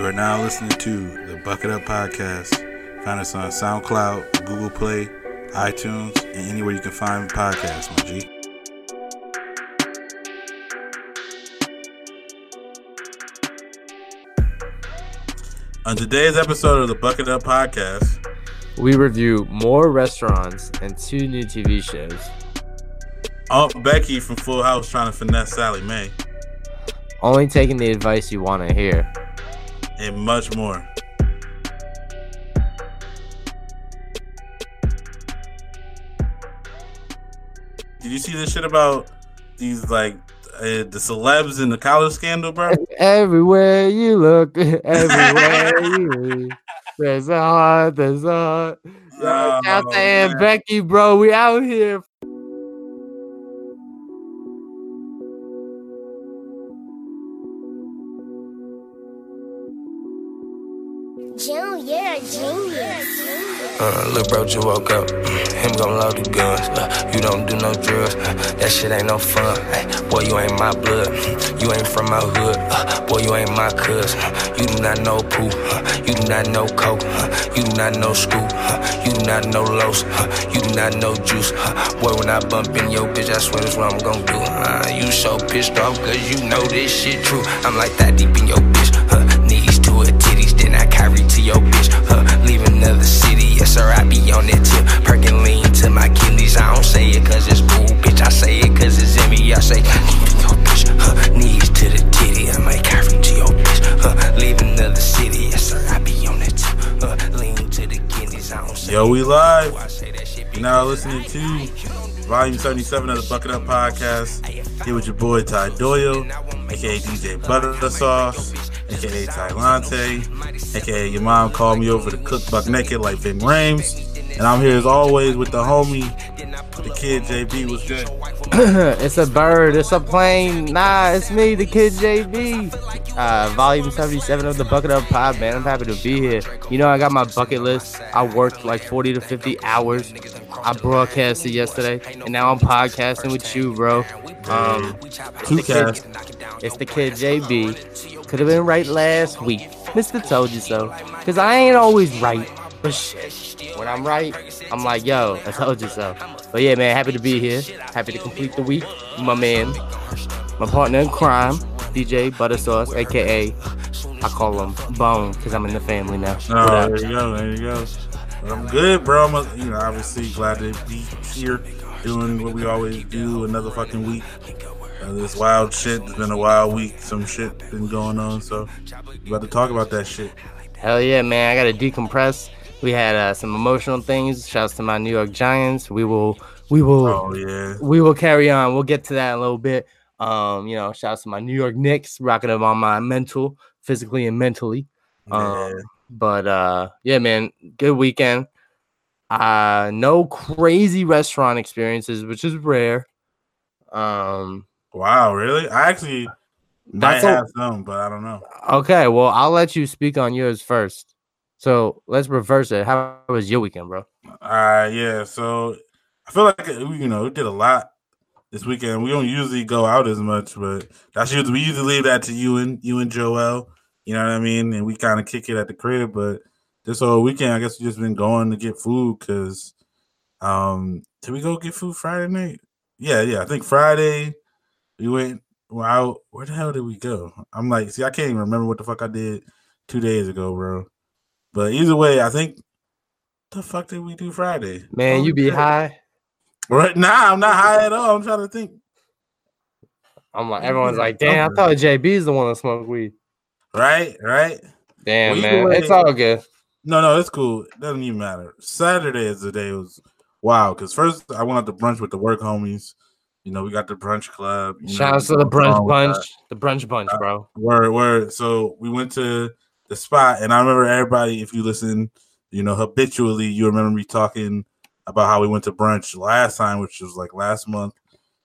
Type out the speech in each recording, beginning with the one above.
You are now listening to the Bucket Up Podcast. Find us on SoundCloud, Google Play, iTunes, and anywhere you can find podcasts, my G. On today's episode of the Bucket Up Podcast, We review more restaurants and two new TV shows. Aunt Becky from Full House trying to finesse Sallie Mae, Only taking the advice you want to hear. And much more. Did you see this shit about these like uh, the celebs in the college scandal, bro? Everywhere you look, everywhere you look, there's a heart, there's a heart. Oh, out there. Becky, bro, we out here. Uh, look, bro, just woke up. Mm, Him gon' load the guns. Uh, you don't do no drugs. Uh, that shit ain't no fun. Boy, you ain't my blood. Mm, You ain't from my hood. Uh, boy, you ain't my cuz. Uh, you do not know poo. Uh, you do not know coke. Uh, you do not know school. Uh, you do not know los. Uh, you do not know juice. Uh, boy, when I bump in your bitch, I swear that's what I'm gon' do. Uh, you so pissed off cause you know this shit true. I'm like that deep in your sir, I be on that tip. Perkin lean to my kidneys, I don't say it cause it's cool, bitch. I say it cause it's in me. I say, to your bitch. Uh, knees to the titty, I might carry to your bitch. Uh, leave another city, yes sir, I be on that tip. Uh, lean to the kidneys, I don't say Yo, we live. I say that shit. You're now listening to Volume 77 of the Bucket Up Podcast. Here with your boy Ty Doyle, aka DJ Butter Sauce, aka Ty Lante, aka your mom called me over to cook buck naked like Ving Rhames. And I'm here as always with the homie, the kid JB. What's good? it's a bird, it's a plane. Nah, it's me, the kid JB. Uh, volume 77 of the Bucket Up Pod, man. I'm happy to be here. You know, I got my bucket list. I worked like 40 to 50 hours. I broadcasted yesterday, and now I'm podcasting with you, bro. Um, Two the kid- cast. It's the kid JB. Could have been right last week. Mister told you so. Cause I ain't always right. But shit, when I'm right, I'm like, yo, I told you so. But yeah, man, happy to be here. Happy to complete the week. My man, my partner in crime, DJ Buttersauce, aka I call him Bone, cause I'm in the family now. Oh, there you go. There you go. But I'm good, bro. I'm, you know, obviously glad to be here doing what we always do. Another fucking week. Uh, this wild shit. It's been a wild week. Some shit been going on. So, we about to talk about that shit. Hell yeah, man! I gotta decompress. We had uh, some emotional things. Shouts to my New York Giants. We will, we will. Oh yeah. we will carry on. We'll get to that in a little bit. Um, you know, shouts to my New York Knicks, rocking them on my mental, physically and mentally. yeah. Um, but uh, yeah, man, good weekend. Uh, no crazy restaurant experiences, which is rare. Um, Wow, really? I actually might a- have some, but I don't know. okay, well, I'll let you speak on yours first. So let's reverse it. How was your weekend, bro? Uh yeah. So I feel like you know we did a lot this weekend. We don't usually go out as much, but that's usually we usually leave that to you and you and Joel. You know what I mean? And we kind of kick it at the crib. But this whole weekend, I guess we just been going to get food because um did we go get food Friday night? Yeah, yeah. I think Friday we went well, out. Where the hell did we go? I'm like, see, I can't even remember what the fuck I did two days ago, bro. But either way, I think the fuck did we do Friday? Man, Oh, you be high. Right now, I'm not high at all. I'm trying to think. I'm like, everyone's like, damn, I thought JB's the one that smoked weed. Right, right. Damn, Well, man, way- it's all good. No, no, it's cool. It doesn't even matter. Saturday is the day it was wow. Because first I went out to brunch with the work homies. You know, we got the brunch club. you know, Shout out to the brunch bunch. The brunch bunch, bro. Uh, word, word. So we went to the spot, and I remember everybody. If you listen, you know, habitually, you remember me talking about how we went to brunch last time, which was like last month.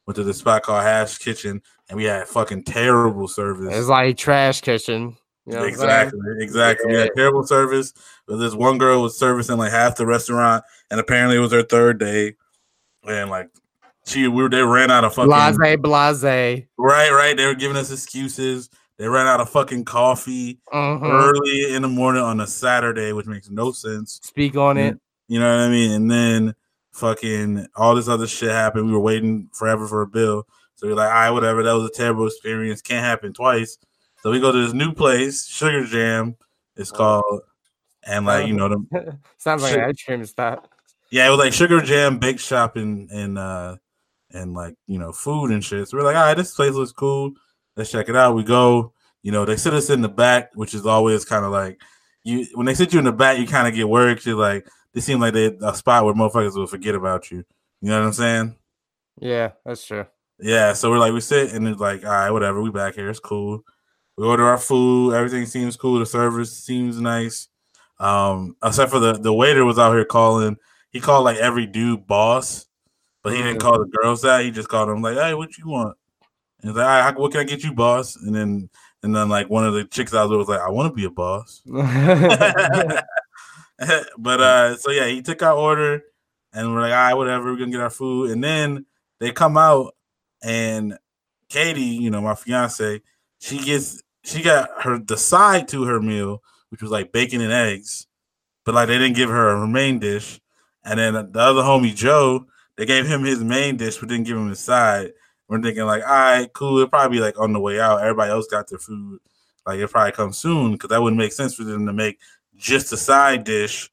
Went to the spot called Hash Kitchen, and we had fucking terrible service. It's like trash kitchen. You know exactly, exactly. We had terrible service. But this one girl was servicing like half the restaurant, and apparently it was her third day. And like she, we were they ran out of fucking Blase, blase. right, right. They were giving us excuses. They ran out of fucking coffee Mhm. early in the morning on a Saturday, which makes no sense. Speak on it. You know what I mean? And then fucking all this other shit happened. We were waiting forever for a bill. So we're like, all right, whatever. That was a terrible experience. Can't happen twice. So we go to this new place, Sugar Jam, it's called. And like, you know, the, Sounds like an ice cream stop. yeah, it was like Sugar Jam Bake Shop and and uh and like you know food and shit. So we're like, all right, this place looks cool. Let's check it out. We go. You know, they sit us in the back, which is always kind of like you when they sit you in the back, you kind of get worried. You're like, they seem like they a spot where motherfuckers will forget about you. You know what I'm saying? Yeah, that's true. Yeah. So we're like, we sit and it's like, all right, whatever. We back here. It's cool. We order our food. Everything seems cool. The service seems nice. Um, except for the the waiter was out here calling. He called like every dude boss, but he didn't call the girls that. He just called them like, "Hey, what you want?" And he's like, "All right, what can I get you, boss?" And then and then like one of the chicks I was with was like, "I want to be a boss." but uh, so yeah, he took our order, and we're like, "All right, whatever. We're gonna get our food." And then they come out, and Katie, you know, my fiance, she gets she got her the side to her meal, which was like bacon and eggs, but like they didn't give her her main dish. And then the other homie Joe, they gave him his main dish, but didn't give him his side. We're thinking like, all right, cool. It'll probably be like on the way out. Everybody else got their food. Like it'll probably come soon because that wouldn't make sense for them to make just a side dish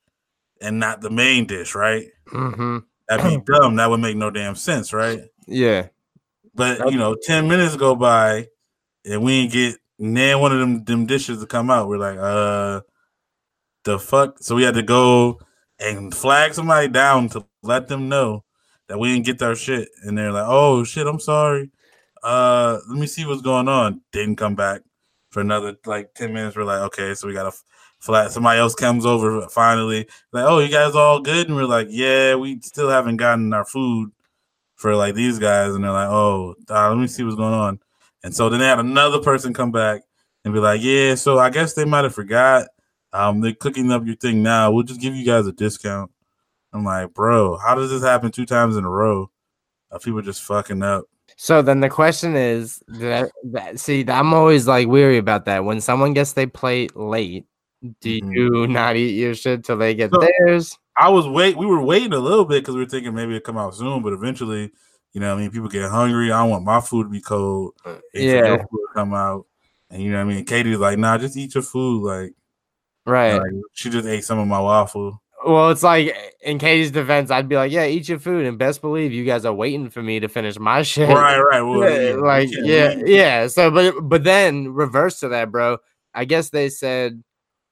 and not the main dish, right? hmm That'd be dumb. That would make no damn sense, right? Yeah. But you know, ten minutes go by and we ain't get nan one of them them dishes to come out. We're like, uh, the fuck. So we had to go and flag somebody down to let them know that we didn't get their shit. And they're like, oh shit, I'm sorry. Uh, let me see what's going on. Didn't come back for another like ten minutes. We're like, okay, so we got to flat. Somebody else comes over finally. Like, oh, you guys all good? And we're like, yeah, we still haven't gotten our food for like these guys, and they're like, "Oh, uh, let me see what's going on." And so then they had another person come back and be like, "Yeah, so I guess they might have forgot. Um, they're cooking up your thing now. We'll just give you guys a discount." I'm like, "Bro, how does this happen two times in a row? Of people just fucking up." So then the question is that, that see, I'm always like weary about that. When someone gets they plate late, do Mhm. you not eat your shit till they get So- theirs? I was wait. We were waiting a little bit because we were thinking maybe it'd come out soon, but eventually, you know, what I mean, people get hungry. I want my food to be cold. Your Yeah. come out, and you know, what I mean, Katie's like, "Nah, just eat your food." Like, Right. like, she just ate some of my waffle. Well, it's like in Katie's defense, I'd be like, "Yeah, eat your food," and best believe you guys are waiting for me to finish my shit. Right, right. Well, Yeah, yeah, like can't yeah, yeah. So, but but then reverse to that, bro. I guess they said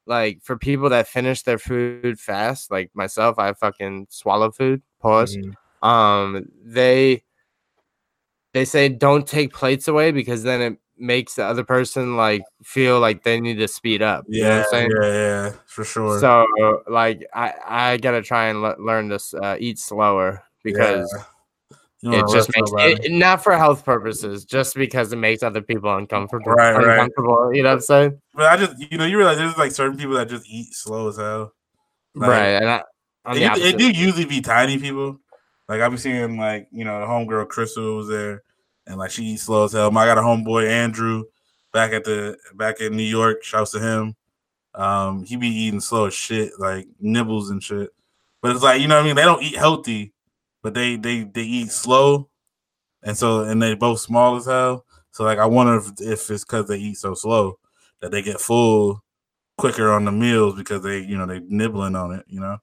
like for people that finish their food fast, like myself, I fucking swallow food. Pause. Mhm. Um, they they say don't take plates away because then it makes the other person like feel like they need to speed up. You know what Yeah, I'm saying? yeah, yeah, for sure. So like I I gotta try and le- learn to uh, eat slower because You it just makes it, not for health purposes, just because it makes other people uncomfortable. Right, right. You know what I'm saying? But I just, you know, you realize there's like certain people that just eat slow as hell. Like, right. And I, It, it do usually be tiny people. Like I've been seeing, like you know, the homegirl Crystal was there, and like she eats slow as hell. I got a homeboy Andrew back at the back in New York. Shouts to him. Um, he be eating slow as shit, like nibbles and shit. But it's like you know what I mean. They don't eat healthy, but they they they eat slow, and so and they both small as hell. So like I wonder if, if it's because they eat so slow that they get full quicker on the meals because they you know they nibbling on it. You know.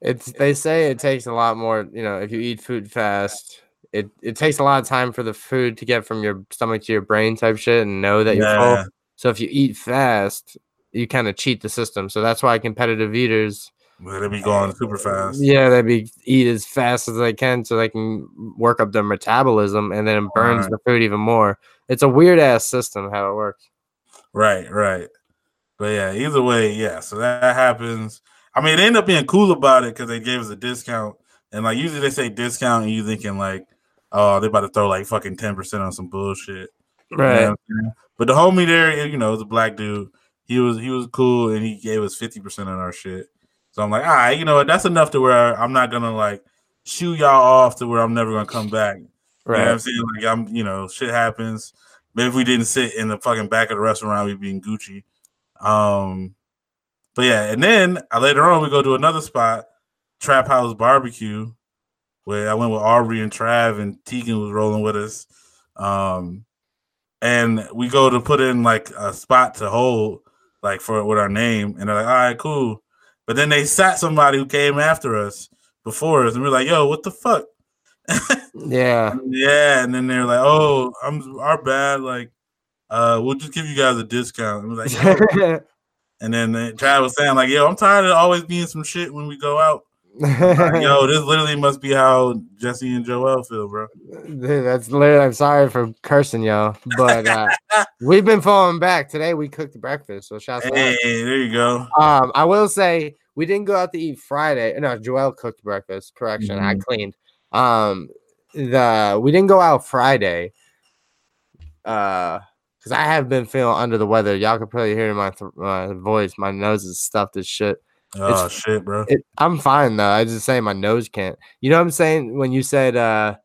It's they say it takes a lot more, you know, if you eat food fast, it, it takes a lot of time for the food to get from your stomach to your brain type shit and know that you're full. So if you eat fast, you kind of cheat the system. So that's why competitive eaters, But they be going super fast. yeah, they be eat as fast as they can so they can work up their metabolism and then it burns Right. the food even more. It's a weird ass system how it works. Right, right. But yeah, either way, yeah. So that happens. I mean, they end up being cool about it because they gave us a discount. And like usually they say discount, and you thinking like, oh, they're about to throw like fucking ten percent on some bullshit. You know? But the homie there, you know, was a black dude. He was he was cool, and he gave us fifty percent on our shit. So I'm like, all right, you know what? That's enough to where I'm not gonna like shoo y'all off to where I'm never gonna come back. You know what I'm saying? Like I'm, you know, shit happens. maybe if we didn't sit in the fucking back of the restaurant, we'd be in Gucci. Um, but yeah, and then uh, later on we go to another spot, Trap House Barbecue, where I went with Aubrey and Trav, and Tegan was rolling with us. Um, and we go to put in like a spot to hold, like for with our name, and they're like, "All right, cool." But then they sat somebody who came after us before us, and we are like, "Yo, what the fuck?" Yeah. yeah, and then they're like, "Oh, I'm our bad." Like, uh, we'll just give you guys a discount. And we're like, and then Trav was saying like, "Yo, I'm tired of always being some shit when we go out." Like, Yo, this literally must be how Jesse and Joel feel, bro. That's literally. I'm sorry for cursing y'all, but uh, we've been falling back. Today we cooked breakfast, so shout out. Hey, there you go. Um, I will say we didn't go out to eat Friday. No, Joel cooked breakfast. Correction, I Mhm. cleaned. Um, the we didn't go out Friday. Uh, because I have been feeling under the weather. Y'all can probably hear my th- my voice. My nose is stuffed as shit. Oh shit, bro. It, I'm fine though. I just say my nose can't. You know what I'm saying? When you said uh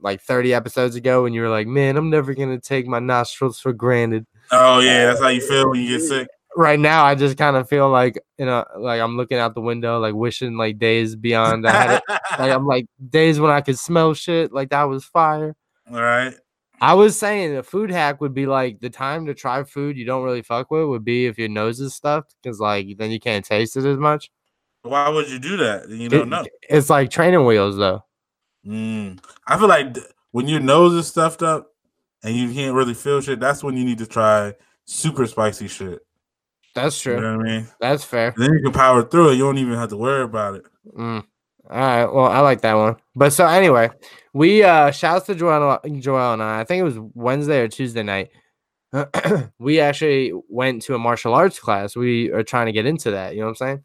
like 30 episodes ago when you were like, "Man, I'm never going to take my nostrils for granted." Oh yeah, that's how you feel when you get sick. Right now, I just kind of feel like, you know, like I'm looking out the window like wishing like days beyond I had it. like I'm like days when I could smell shit like that was fire. All right. I was saying a food hack would be like the time to try food you don't really fuck with would be if your nose is stuffed because like then you can't taste it as much. Why would you do that? You It- don't know. It's like training wheels though. Mm. I feel like th- when your nose is stuffed up and you can't really feel shit, that's when you need to try super spicy shit. That's You true. know what I mean? That's fair. Then you can power through it. You don't even have to worry about it. Mm. All right. Well, I like that one. But so anyway, we uh shouts to Joel, Joel and I. I think it was Wednesday or Tuesday night. we actually went to a martial arts class. We are trying to get into that. You know what I'm saying?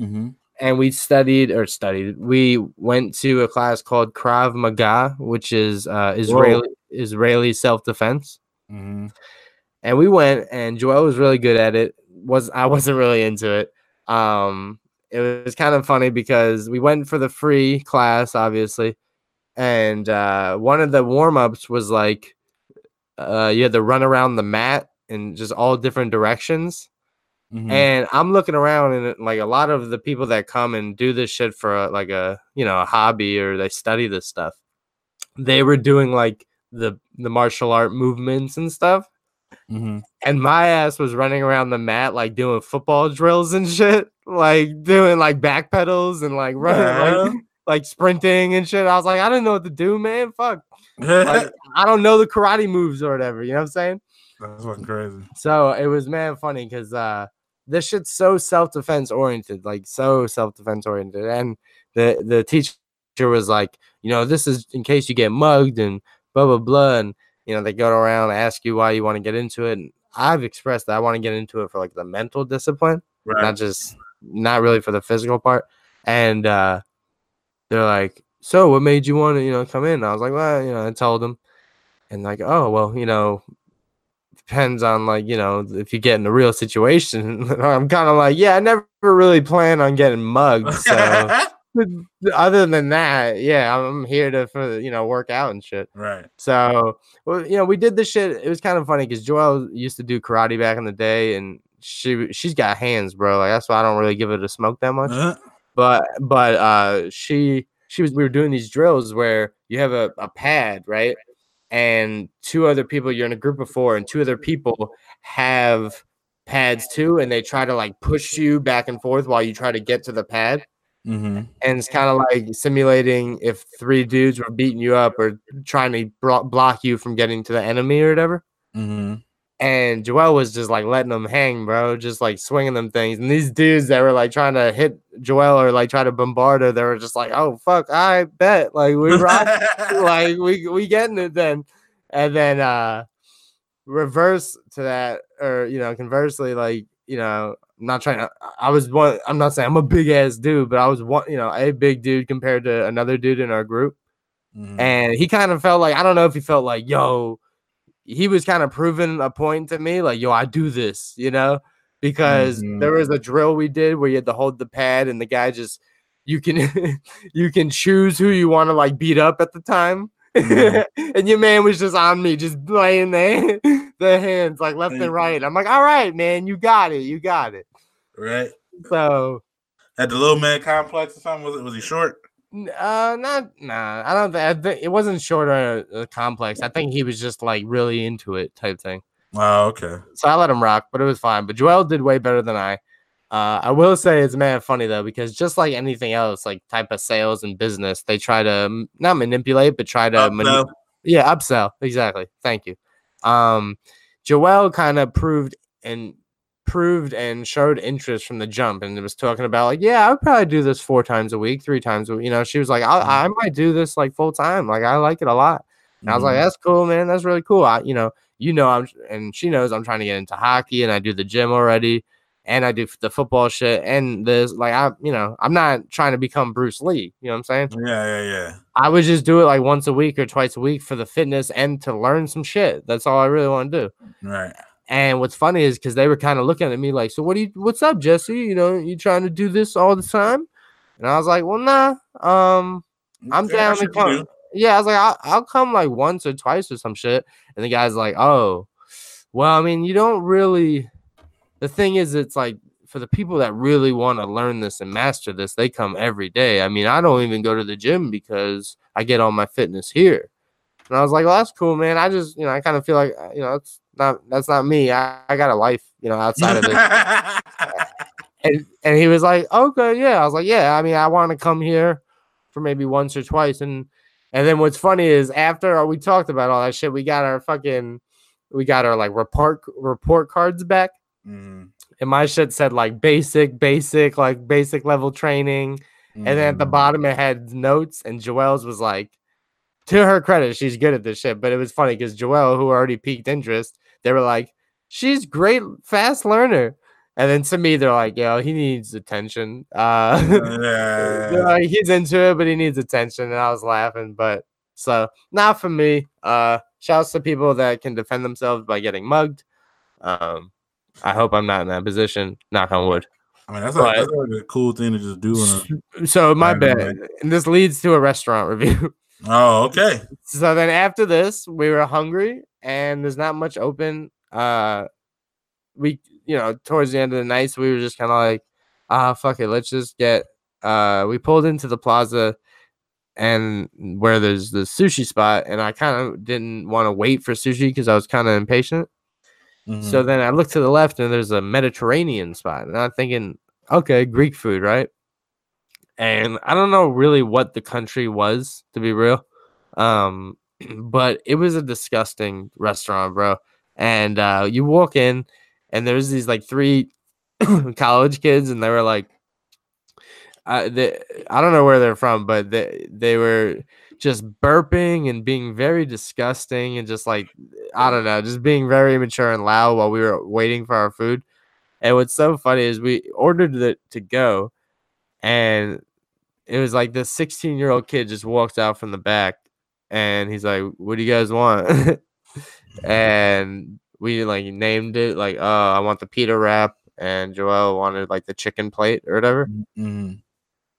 Mm-hmm. And we studied or studied. We went to a class called Krav Maga, which is uh Israeli Israeli self defense. Mm-hmm. and we went and Joel was really good at it. Was I wasn't really into it. Um it was kind of funny because we went for the free class, obviously. And uh one of the warm-ups was like uh you had to run around the mat in just all different directions. Mm-hmm. And I'm looking around and like a lot of the people that come and do this shit for a, like a you know a hobby or they study this stuff, they were doing like the the martial art movements and stuff mm-hmm. and my ass was running around the mat like doing football drills and shit, like doing like back pedals and like running, like, like sprinting and shit. I was like, I didn't know what to do, man. Fuck, like, I don't know the karate moves or whatever. You know what I'm saying? That's fucking crazy. So it was man funny because uh, this shit's so self defense oriented, like so self defense oriented, and the the teacher was like, you know, this is in case you get mugged and blah blah blah, and you know they go around and ask you why you want to get into it. And I've expressed that I want to get into it for like the mental discipline, Right. not just not really for the physical part. And uh, they're like, so what made you want to you know come in? And I was like, well, you know, I told them, and like, oh well, you know, depends on like you know if you get in a real situation. I'm kind of like, yeah, I never really plan on getting mugged. So other than that, yeah, I'm here to for you know work out and shit. right. So, well, you know, we did this shit. It was kind of funny because Joelle used to do karate back in the day, and she she's got hands, bro. Like that's why I don't really give it a smoke that much. Uh, But but uh, she she was we were doing these drills where you have a, a pad, right? And two other people, you're in a group of four, and two other people have pads too, and they try to like push you back and forth while you try to get to the pad mm-hmm. and it's kind of like simulating if three dudes were beating you up or trying to blo- block you from getting to the enemy or whatever. Mm-hmm. And Joel was just like letting them hang, bro, just like swinging them things. And these dudes that were like trying to hit Joel or like try to bombard her, they were just like, "Oh fuck, I bet." Like we rock, like we we getting it then. And then uh reverse to that, or you know, conversely, like you know, I'm not trying to. I was one. I'm not saying I'm a big ass dude, but I was one. You know, a big dude compared to another dude in our group, Mhm. and he kind of felt like I don't know if he felt like yo, he was kind of proving a point to me, like yo, I do this, you know, because Mhm. there was a drill we did where you had to hold the pad, and the guy just you can you can choose who you want to like beat up at the time. Mhm. and your man was just on me, just laying there, the hands like left and right. I'm like, all right, man, you got it, you got it. right? So, At the little man complex or something? Was it was he short? Uh, not nah. I don't think I thi- it wasn't short or uh, complex. I think he was just like really into it type thing. Oh, okay. So I let him rock, but it was fine. But Joel did way better than I. Uh, I will say it's mad funny though because just like anything else, like type of sales and business, they try to not manipulate, but try to mani- Upsell. yeah upsell. Exactly. Thank you. Um, Joel kind of proved and proved and showed interest from the jump, and was talking about like, yeah, I would probably do this four times a week, three times a week. You know, she was like, I, I might do this like full time. Like I like it a lot. And I was like, Mhm. that's cool, man. That's really cool. I, you know, you know, I'm, and she knows I'm trying to get into hockey and I do the gym already and I do the football shit and this, like, I, you know, I'm not trying to become Bruce Lee. You know what I'm saying? yeah, yeah, yeah. I would just do it like once a week or twice a week for the fitness and to learn some shit. That's all I really want to do. Right. And what's funny is because they were kind of looking at me like, so what do you, what's up, Jesse? You know, you trying to do this all the time? And I was like, well, nah, um, I'm Okay, down to come. do. Yeah, I was like, I'll, I'll come like once or twice or some shit. And the guy's like, oh, well, I mean, you don't really. The thing is, it's like for the people that really want to learn this and master this, they come every day. I mean, I don't even go to the gym because I get all my fitness here. And I was like, well, that's cool, man. I just, you know, I kind of feel like, uh, you know, it's not, that's not me. I, I got a life, you know, outside of this. and, and he was like, okay, yeah. I was like, yeah. I mean, I want to come here for maybe once or twice. And and then what's funny is after we talked about all that shit, we got our fucking, we got our like report report cards back, Mhm. and my shit said like basic, basic, like basic level training. And then at the Mhm. bottom it had notes, and Joelle's was like, to her credit, she's good at this shit. But it was funny because Joelle, who already piqued interest, they were like, she's great, fast learner. And then to me, they're like, yo, he needs attention. Uh, yeah. like, he's into it, but he needs attention. And I was laughing, but so not for me. Uh, shouts to people that can defend themselves by getting mugged. Um, I hope I'm not in that position. Knock on wood. I mean, that's, But- like, that's like a cool thing to just do. In a, So my right, bad. And this leads to a restaurant review. oh, okay. so then after this, we were hungry and there's not much open. Uh, we, you know, towards the end of the night, so we were just kind of like, ah, fuck it, let's just get. Uh, we pulled into the plaza and where there's the sushi spot, and I kind of didn't want to wait for sushi because I was kind of impatient. So Mhm. then I looked to the left and there's a Mediterranean spot. And I'm thinking, okay, Greek food, right? And I don't know really what the country was, to be real. Um, but it was a disgusting restaurant, bro. And uh, you walk in and there's these like three college kids, and they were like, uh, they, I don't know where they're from, but they they were just burping and being very disgusting and just like I don't know, just being very immature and loud while we were waiting for our food. And what's so funny is we ordered it to go, and it was like this 16 year old kid just walked out from the back, and he's like, "What do you guys want?" and we like named it like, "Oh, I want the pita wrap," and Joel wanted like the chicken plate or whatever Mhm.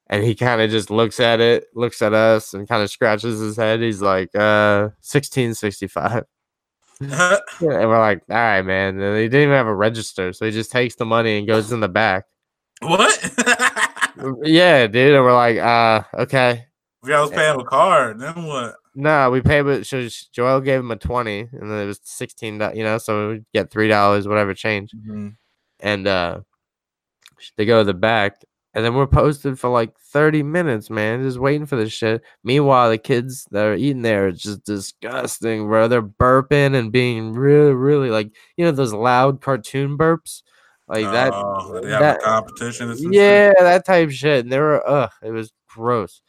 and he kind of just looks at it, looks at us, and kind of scratches his head. He's like, uh, 1665. And we're like, all right, man. And he didn't even have a register. So he just takes the money and goes in the back. what? Yeah, dude. And we're like, uh, okay. we I was paying with card. Then what? No, we paid, but so Joel gave him a 20, and then it was 16, you know, so we get $3, whatever change. Mhm. And uh, they go to the back, and then we're posted for like 30 minutes, man, just waiting for this shit. Meanwhile, the kids that are eating there are just disgusting, bro. They're burping and being really, really like, you know, those loud cartoon burps. Like that. Oh, that- competition. shit? Yeah, that type of shit. And they were, ugh, it was gross.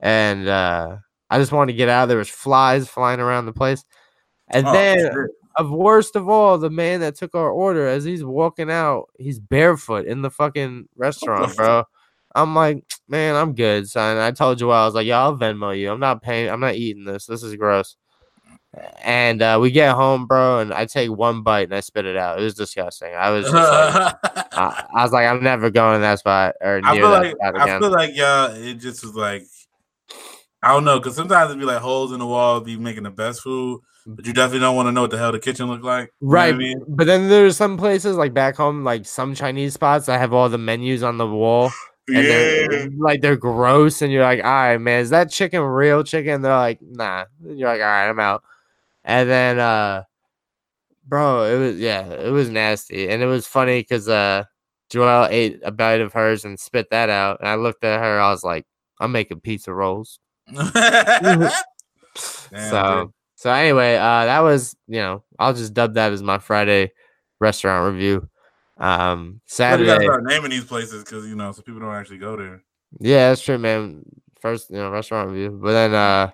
And uh, I just wanted to get out. of There was flies flying around the place. And Oh, then, shit. of worst of all, the man that took our order, as he's walking out, he's barefoot in the fucking restaurant, bro. I'm like, man, I'm good, son. I told you I was like, yeah, I'll Venmo you. I'm not paying. I'm not eating this. This is gross. And uh, we get home, bro, and I take one bite and I spit it out. It was disgusting. I was like, I, I was like, I'm never going to that spot or I near feel that like I feel like y'all. It just was like I don't know because sometimes it'd be like holes in the wall, be making the best food, but you definitely don't want to know what the hell the kitchen look like. What I Right. mean? But then there's some places like back home, like some Chinese spots that have all the menus on the wall. And Yeah. they're like they're gross, and you're like, all right, man, is that chicken real chicken? They're like, nah. And you're like, all right, I'm out. And then uh bro, it was yeah, it was nasty. And it was funny because uh Joelle ate a bite of hers and spit that out. And I looked at her, I was like, I'm making pizza rolls. Damn, so dude. so anyway, uh that was you know, I'll just dub that as my Friday restaurant review. Um Yeah, we gotta Saturday. start naming these places because you know, so people don't actually go there. Yeah, that's true, man. First, you know, restaurant review. But then uh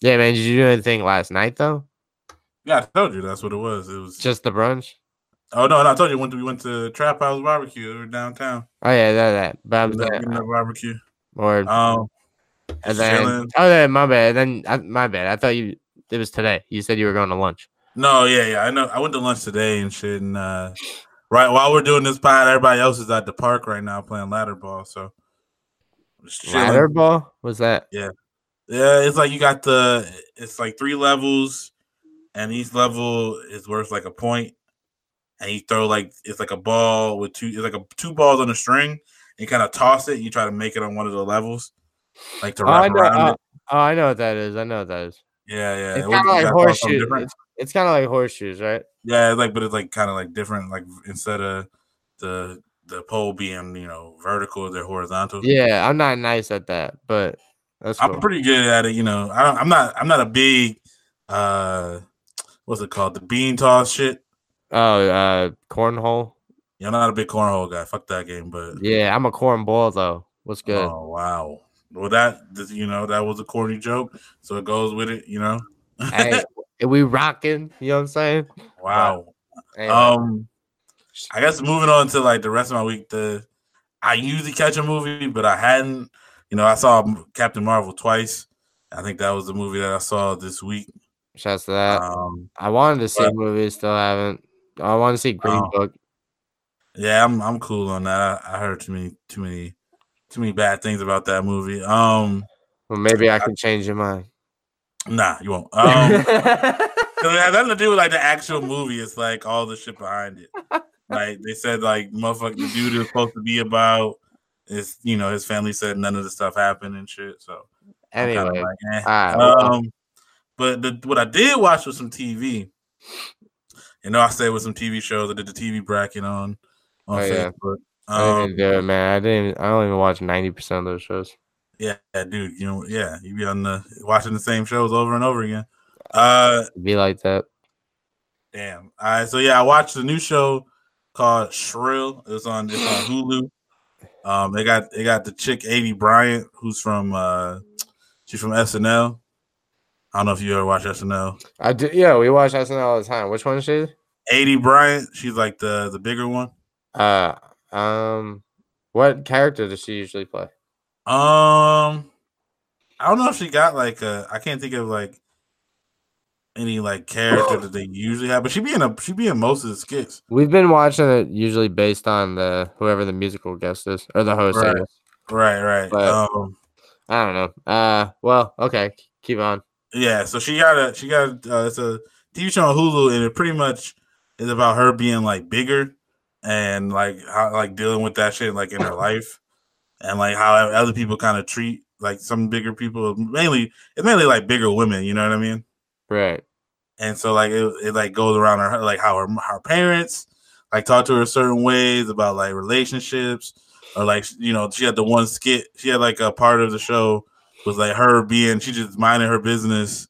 yeah, man, did you do anything last night though? Yeah, I told you that's what it was. It was Just the brunch? oh no, no, I told you we went to, we went to Trap House Barbecue downtown. Oh yeah, that that. But I'm Ended up saying, barbecue. or Um, and then chilling. oh yeah, my bad. Then I, my bad. I thought you it was today. You said you were going to lunch. No, yeah, yeah. I know. I went to lunch today and shit. And uh, right while we're doing this pod, everybody else is at the park right now playing ladder ball. So. Ladder ball? Was that? Yeah, yeah, it's like you got the. It's like three levels, and each level is worth like a point. And you throw like it's like a ball with two. It's like a two balls on a string. And you kind of toss it. And you try to make it on one of the levels, like to Oh, I wrap know. around Oh, it. oh, I know what that is. I know what that is. Yeah, yeah. It's It kind of like you gotta toss something horseshoes. It's, it's kind of like horseshoes, right? Yeah, like but it's like kind of like different. Like instead of the the pole being you know vertical, they're horizontal. Yeah, I'm not nice at that, but that's cool. I'm pretty good at it. You know, I don't, I'm not. I'm not a big. uh What's it called? The bean toss shit. oh, uh, cornhole. Yeah, I'm not a big cornhole guy. Fuck that game. But Yeah, I'm a cornball though. What's good? oh wow. Well, that you know that was a corny joke, so it goes with it. You know. hey, we rocking. You know what I'm saying? wow. Anyway, Um, I guess moving on to like the rest of my week. The I usually catch a movie, but I hadn't. You know, I saw Captain Marvel twice. I think that was the movie that I saw this week. shouts to that. Um, I wanted to see but- movies, still haven't. I want to see Green Oh. Book. yeah, I'm I'm cool on that. I, I heard too many too many too many bad things about that movie. Um, Well, maybe I can change your mind. nah, you won't. Um, it has nothing to do with like the actual movie. It's like all the shit behind it. Like they said, like motherfucker, the dude is supposed to be about. Is you know his family said none of the stuff happened and shit. So anyway, like, eh. well- um, but the, what I did watch was some TV. You know, I said with some TV shows. I did the TV bracket on on Oh, yeah. Facebook. I didn't Um, do it, man. I didn't. I don't even watch ninety percent of those shows. yeah, dude. You know, yeah, you be on the watching the same shows over and over again. Uh, It'd be like that. damn. All right, so yeah, I watched the new show called Shrill. It's on it's on Hulu. Um, they got they got the chick Aidy Bryant, who's from uh, she's from SNL. I don't know if you ever watch SNL. I do. Yeah, we watch SNL all the time. Which one is she? Aidy Bryant, she's like the the bigger one. Uh, um, what character does she usually play? Um, I don't know if she got like a. I can't think of like any like character that they usually have, but she be in a she be in most of the skits. We've been watching it usually based on the whoever the musical guest is or the host. Right. Right, right. But- um, I don't know. Uh, well, okay, keep on. yeah. So she got a she got uh, it's a TV show on Hulu, and it pretty much is about her being like bigger and like how like dealing with that shit like in her life, and like how other people kind of treat like some bigger people. Mainly, it's mainly like bigger women. You know what I mean? Right. and so like it, it like goes around her like how her her parents like talk to her certain ways about like relationships or like you know she had the one skit she had like a part of the show was like her being she just minding her business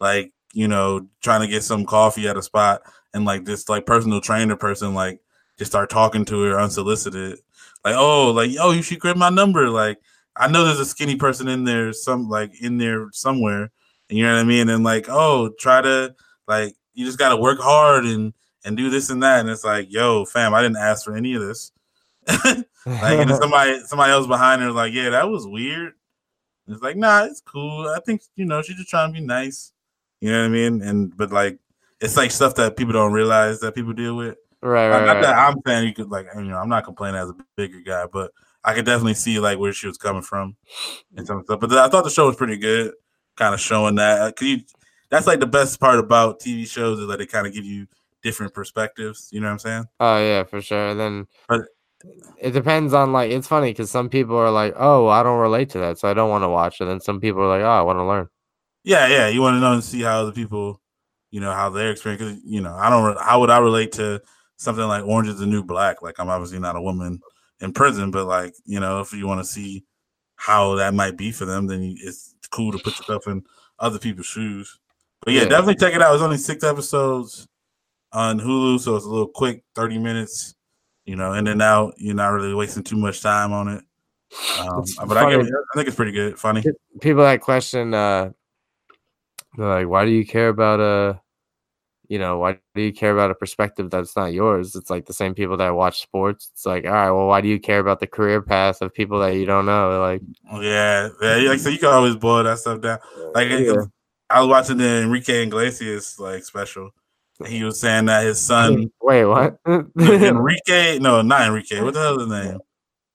like you know trying to get some coffee at a spot and like this like personal trainer person like just start talking to her unsolicited like oh like oh you should grab my number like I know there's a skinny person in there some like in there somewhere and you know what I mean? And like, oh, try to like you just gotta work hard and and do this and that. And it's like, yo, fam, I didn't ask for any of this. like, and somebody somebody else behind her, like, yeah, that was weird. And it's like, nah, it's cool. I think you know she's just trying to be nice. You know what I mean? And but like, it's like stuff that people don't realize that people deal with. Right, right, not right. that I'm saying you could like you know I'm not complaining as a bigger guy, but I could definitely see like where she was coming from and some stuff. But I thought the show was pretty good, kind of showing that. Uh, Cause you, that's like the best part about TV shows is that they kind of give you different perspectives. You know what I'm saying? Oh yeah, for sure. And then But- it depends on like it's funny because some people are like, "Oh, I don't relate to that, so I don't want to watch." And then some people are like, "Oh, I want to learn." Yeah, yeah. You want to know and see how the people, you know, how their experience. 'cause, you know, I don't. How would I relate to something like Orange is the New Black? Like I'm obviously not a woman in prison, but like you know, if you want to see how that might be for them, then it's cool to put yourself in other people's shoes. But yeah, Yeah. definitely check it out. It's only six episodes on Hulu, so it's a little quick, thirty minutes. You know, in and out. You're not really wasting too much time on it. Um, but I, it, I think it's pretty good, funny. People that question, uh, they're like, "Why do you care about a, you know, why do you care about a perspective that's not yours?" It's like the same people that watch sports. It's like, all right, well, why do you care about the career path of people that you don't know? Like, mm, Yeah, yeah. Like so, you can always boil that stuff down. Like Yeah. I was watching the Enrique Iglesias like special. and He was saying that his son wait, what? Enrique, no, not Enrique. What the hell is his name?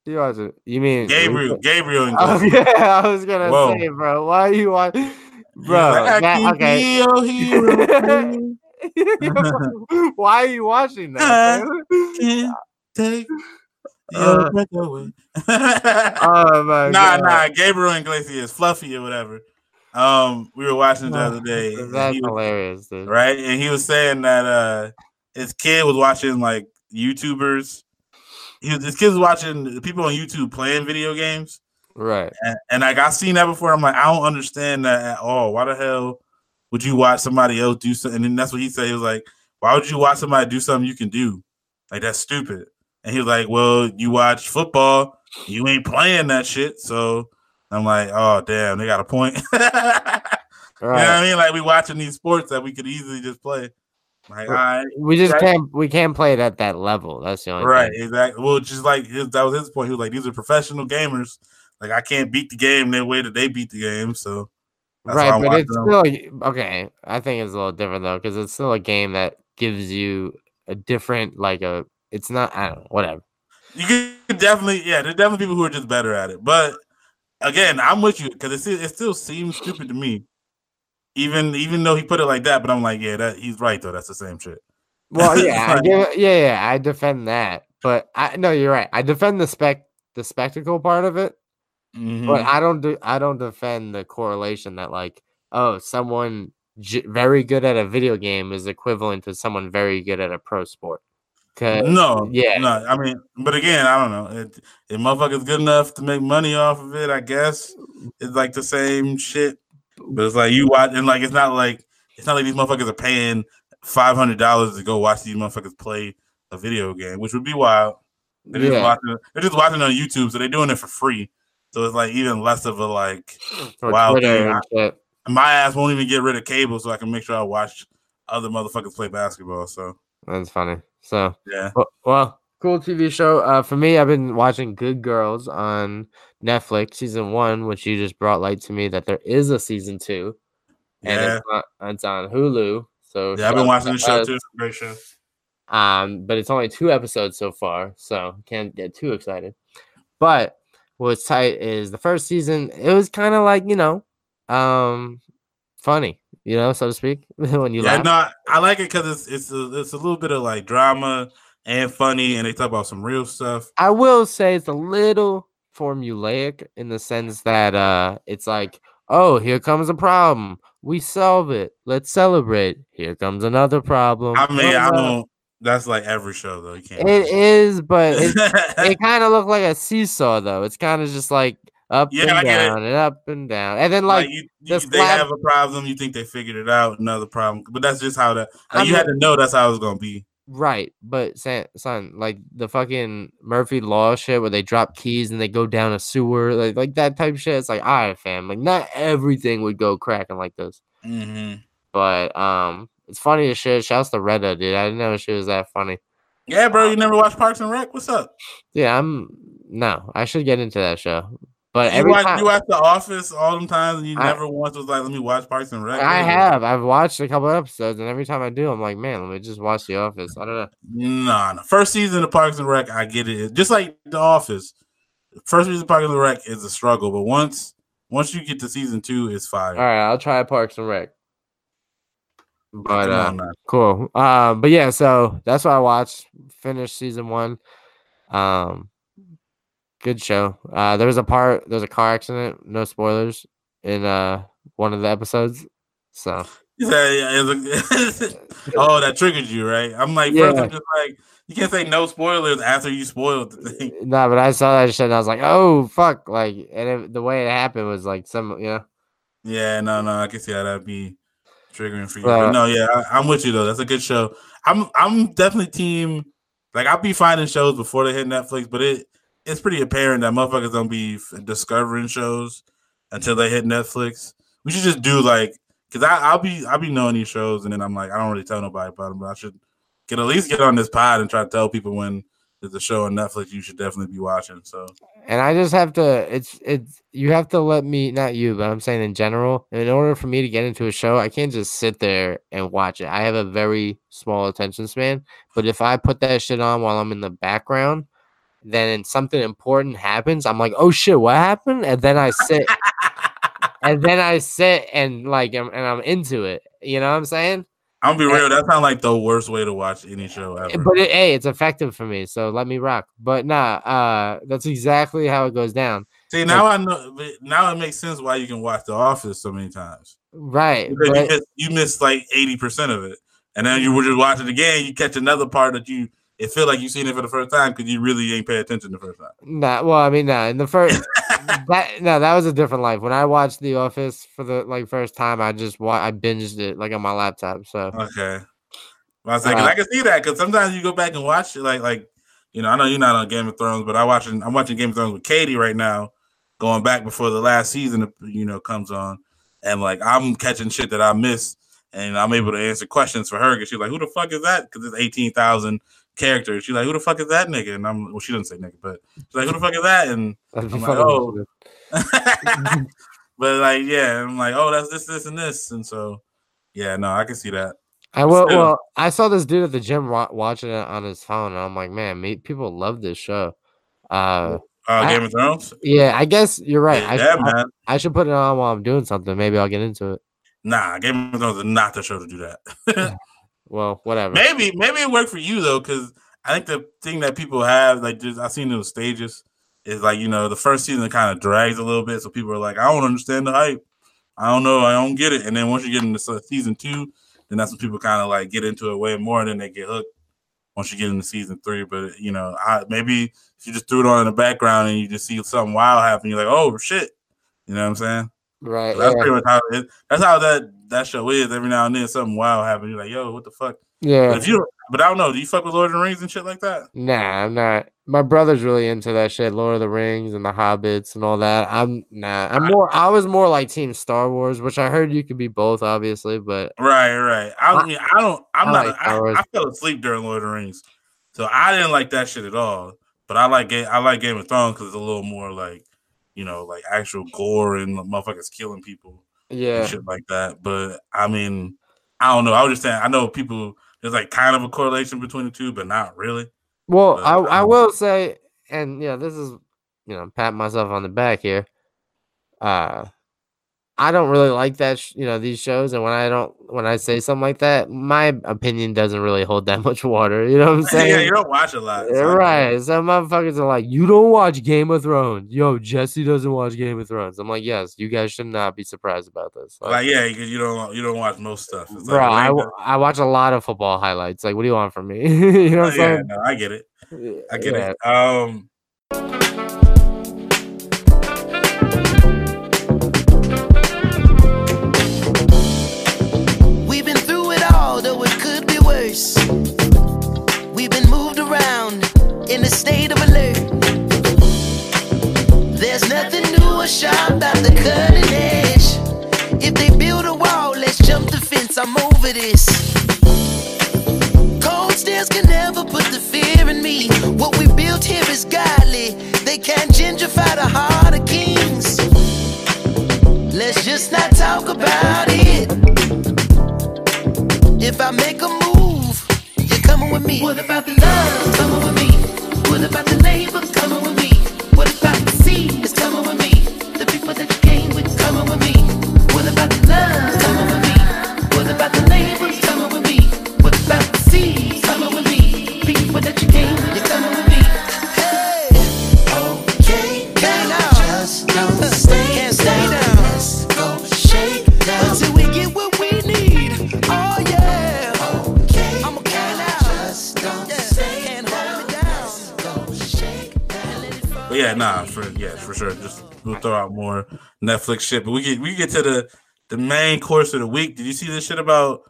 you watch it? You mean Gabriel. Gabriel Oh, Iglesias. yeah, I was gonna Whoa. say, bro. Why are you watching, bro? like, I that- can okay. Why are you watching that? Can't take Uh, oh my nah, god. nah. Gabriel Iglesias, Fluffy or whatever. Um, we were watching the other day. That's was- hilarious, dude. right? And he was saying that uh his kid was watching like YouTubers. He was, his kid was watching people on YouTube playing video games, Right. and, and like I seen that before. I'm like, I don't understand that at all. Why the hell would you watch somebody else do something? And then that's what he said. He was like, Why would you watch somebody do something you can do? Like that's stupid. And he was like, Well, you watch football, you ain't playing that shit. So I'm like, Oh damn, they got a point. You know what I mean? Like we watching these sports that we could easily just play. Like, all right, We just Right. can't we can't play it at that level. That's the only right, thing. exactly. Well, just like his, that was his point. He was like, these are professional gamers. Like I can't beat the game the way that they beat the game. So that's right, but it's them. still okay. I think it's a little different though, because it's still a game that gives you a different like a. It's not. I don't know. Whatever. you can definitely, yeah, there's definitely people who are just better at it. But again, I'm with you because it, still- it still seems stupid to me. Even even though he put it like that, but I'm like, yeah, that he's right though. That's the same shit. Well, yeah, Like- give yeah, yeah, I defend that, but I no, you're right. I defend the spec, the spectacle part of it, Mhm. but I don't do, I don't defend the correlation that like, oh, someone j- very good at a video game is equivalent to someone very good at a pro sport. No, yeah. no. I mean, but again, I don't know. It, if motherfuckers good enough to make money off of it, I guess it's like the same shit. But it's like you watch, and like it's not like it's not like these motherfuckers are paying five hundred dollars to go watch these motherfuckers play a video game, which would be wild. They're just watching. They're just watching on YouTube, so they're doing it for free. So it's like even less of a like. or Wow, Twitter. My ass won't even get rid of cable, so I can make sure I watch other motherfuckers play basketball. So That's funny. So, yeah, well, well, cool TV show. Uh, for me, I've been watching Good Girls on Netflix season one, which you just brought light to me that there is a season two, and yeah, it's, on, it's on Hulu. So yeah. I've been watching the show us. too. It's a great show. Um, but it's only two episodes so far, so can't get too excited. But what's tight is the first season. It was kind of like you know, um, funny, you know, so to speak. when you yeah, laugh. no, I like it because it's it's a, it's a little bit of like drama and funny, and they talk about some real stuff. I will say it's a little formulaic in the sense that uh it's like, oh, here comes a problem. We solve it. Let's celebrate. Here comes another problem. I mean, I don't. That's like every show though. It is, but it, it kind of looked like a seesaw though. It's kind of just like up Yeah, and down and up and down. And then like, like you, you the they slap- have a problem. You think they figured it out. Another problem, but that's just how that. I Like, you had to know that's how it was gonna be. right, but son, son, like the fucking Murphy Law shit where they drop keys and they go down a sewer, like like that type of shit. It's like, all right, fam, like not everything would go cracking like this. hmm But um, it's funny as shit. Shouts to Retta, dude. I didn't know she was that funny. Yeah, bro. You um, never watched Parks and Rec? What's up? Yeah, I'm no, I should get into that show. But You every watch, time you watch The Office all them times, and you I- never once was like, "Let me watch Parks and Rec." I have, I've watched a couple episodes, and every time I do, I'm like, man, let me just watch The Office. I don't know. Nah, nah. First season of Parks and Rec, I get it. Just like The Office, first season of Parks and Rec is a struggle, but once once you get to season two, it's fire. All right, I'll try Parks and Rec. But uh, on cool. Um, but yeah, so that's what I watched. Finished season one. Um, good show. Uh, there was a part. There was a car accident. No spoilers in uh one of the episodes. So You say, yeah, it's a- oh, that triggered you, right? I'm like, first, Yeah. I'm just like, you can't say no spoilers after you spoiled the thing. no, but I saw that shit and I was like, oh fuck! Like, and it, the way it happened was like some, you know. Yeah, no, no, I can see how that'd be triggering for you. Uh, but no, yeah, I, I'm with you though. That's a good show. I'm, I'm definitely team. Like, I'll be finding shows before they hit Netflix, but it, it's pretty apparent that motherfuckers don't be f- discovering shows until they hit Netflix. We should just do like, cause I, I'll be, I'll be knowing these shows, and then I'm like, I don't really tell nobody about them, but I should get at least get on this pod and try to tell people when there's a show on Netflix you should definitely be watching. So And I just have to. It's it's you have to let me, not you, but I'm saying in general. In order for me to get into a show, I can't just sit there and watch it. I have a very small attention span. But if I put that shit on while I'm in the background, then something important happens. I'm like, oh shit, what happened? And then I sit, and then I sit and like, and I'm into it. You know what I'm saying? I'm gonna be real. That sounds like the worst way to watch any show ever. But it, hey, it's effective for me, so let me rock. But nah, uh, that's exactly how it goes down. See, now I know. Now it makes sense why you can watch The Office so many times. Right. Because you but- miss, you miss like eighty percent of it, and then you would just watch it again. You catch another part that you it feel like you seen it for the first time because you really ain't pay attention the first time. Nah, well, I mean, nah. In the first, that no, that was a different life. When I watched The Office for the like first time, I just wa- I binged it like on my laptop. So Okay. Well, I was like, Uh, I can see that because sometimes you go back and watch it, like, like you know, I know you're not on Game of Thrones, but I watching, I'm watching Game of Thrones with Katie right now, going back before the last season, you know, comes on, and like I'm catching shit that I missed, and I'm able to answer questions for her because she's like, "Who the fuck is that?" Because it's eighteen thousand characters. She's like, "Who the fuck is that nigga?" And I'm, well, she doesn't say nigga, but she's like, "Who the fuck is that?" And I'm like, oh. but like, yeah, I'm like, oh, that's this, this, and this, and so, yeah, no, I can see that. I will. Still. Well, I saw this dude at the gym wa- watching it on his phone, and I'm like, man, me, people love this show. Uh, Uh, I- Game of Thrones. yeah, I guess you're right. I, yeah, should, I, man. I should put it on while I'm doing something. Maybe I'll get into it. Nah, Game of Thrones is not the show to do that. Well, whatever. maybe, maybe it worked for you though, because I think the thing that people have, like, just I've seen those stages, is like you know the first season kind of drags a little bit, so people are like, I don't understand the hype. I don't know, I don't get it. And then once you get into season two, then that's when people kind of like get into it way more, and then they get hooked. Once you get into season three, but you know, I maybe if you just threw it on in the background and you just see something wild happen, you're like, oh shit, you know what I'm saying? Right. So that's yeah. pretty much how it, that's how that that show is. Every now and then something wild happens. You're like, yo, what the fuck? yeah. But if you, but I don't know. Do you fuck with Lord of the Rings and shit like that? Nah, I'm not. My brother's really into that shit, Lord of the Rings and the Hobbits and all that. I'm nah. I'm more. I was more like Team Star Wars, which I heard you could be both, obviously. But Right, right. I I- mean, I don't. I'm I not. like I, I fell asleep during Lord of the Rings, so I didn't like that shit at all. But I like I like Game of Thrones because it's a little more like, you know, like actual gore and motherfuckers killing people yeah, shit like that. But I mean, I don't know. I was just saying. I know people. There's like kind of a correlation between the two, but not really. Well, But, I I um, will say, and yeah, this is you know pat myself on the back here. Uh, I don't really like that. Sh- you know these shows, and when I don't, when I say something like that, my opinion doesn't really hold that much water. You know what I'm saying? yeah, you don't watch a lot. so I get it. right. Some motherfuckers are like, you don't watch Game of Thrones. Yo, Jesse doesn't watch Game of Thrones. I'm like, yes, you guys should not be surprised about this. Like, Like yeah, because you don't you don't watch most stuff. It's bro, like, I, w- I watch a lot of football highlights. Like, what do you want from me? you know what I'm yeah, saying? no, I get it. I get Yeah. it. Um, Netflix shit. But we get we get to the the main course of the week. Did you see this shit about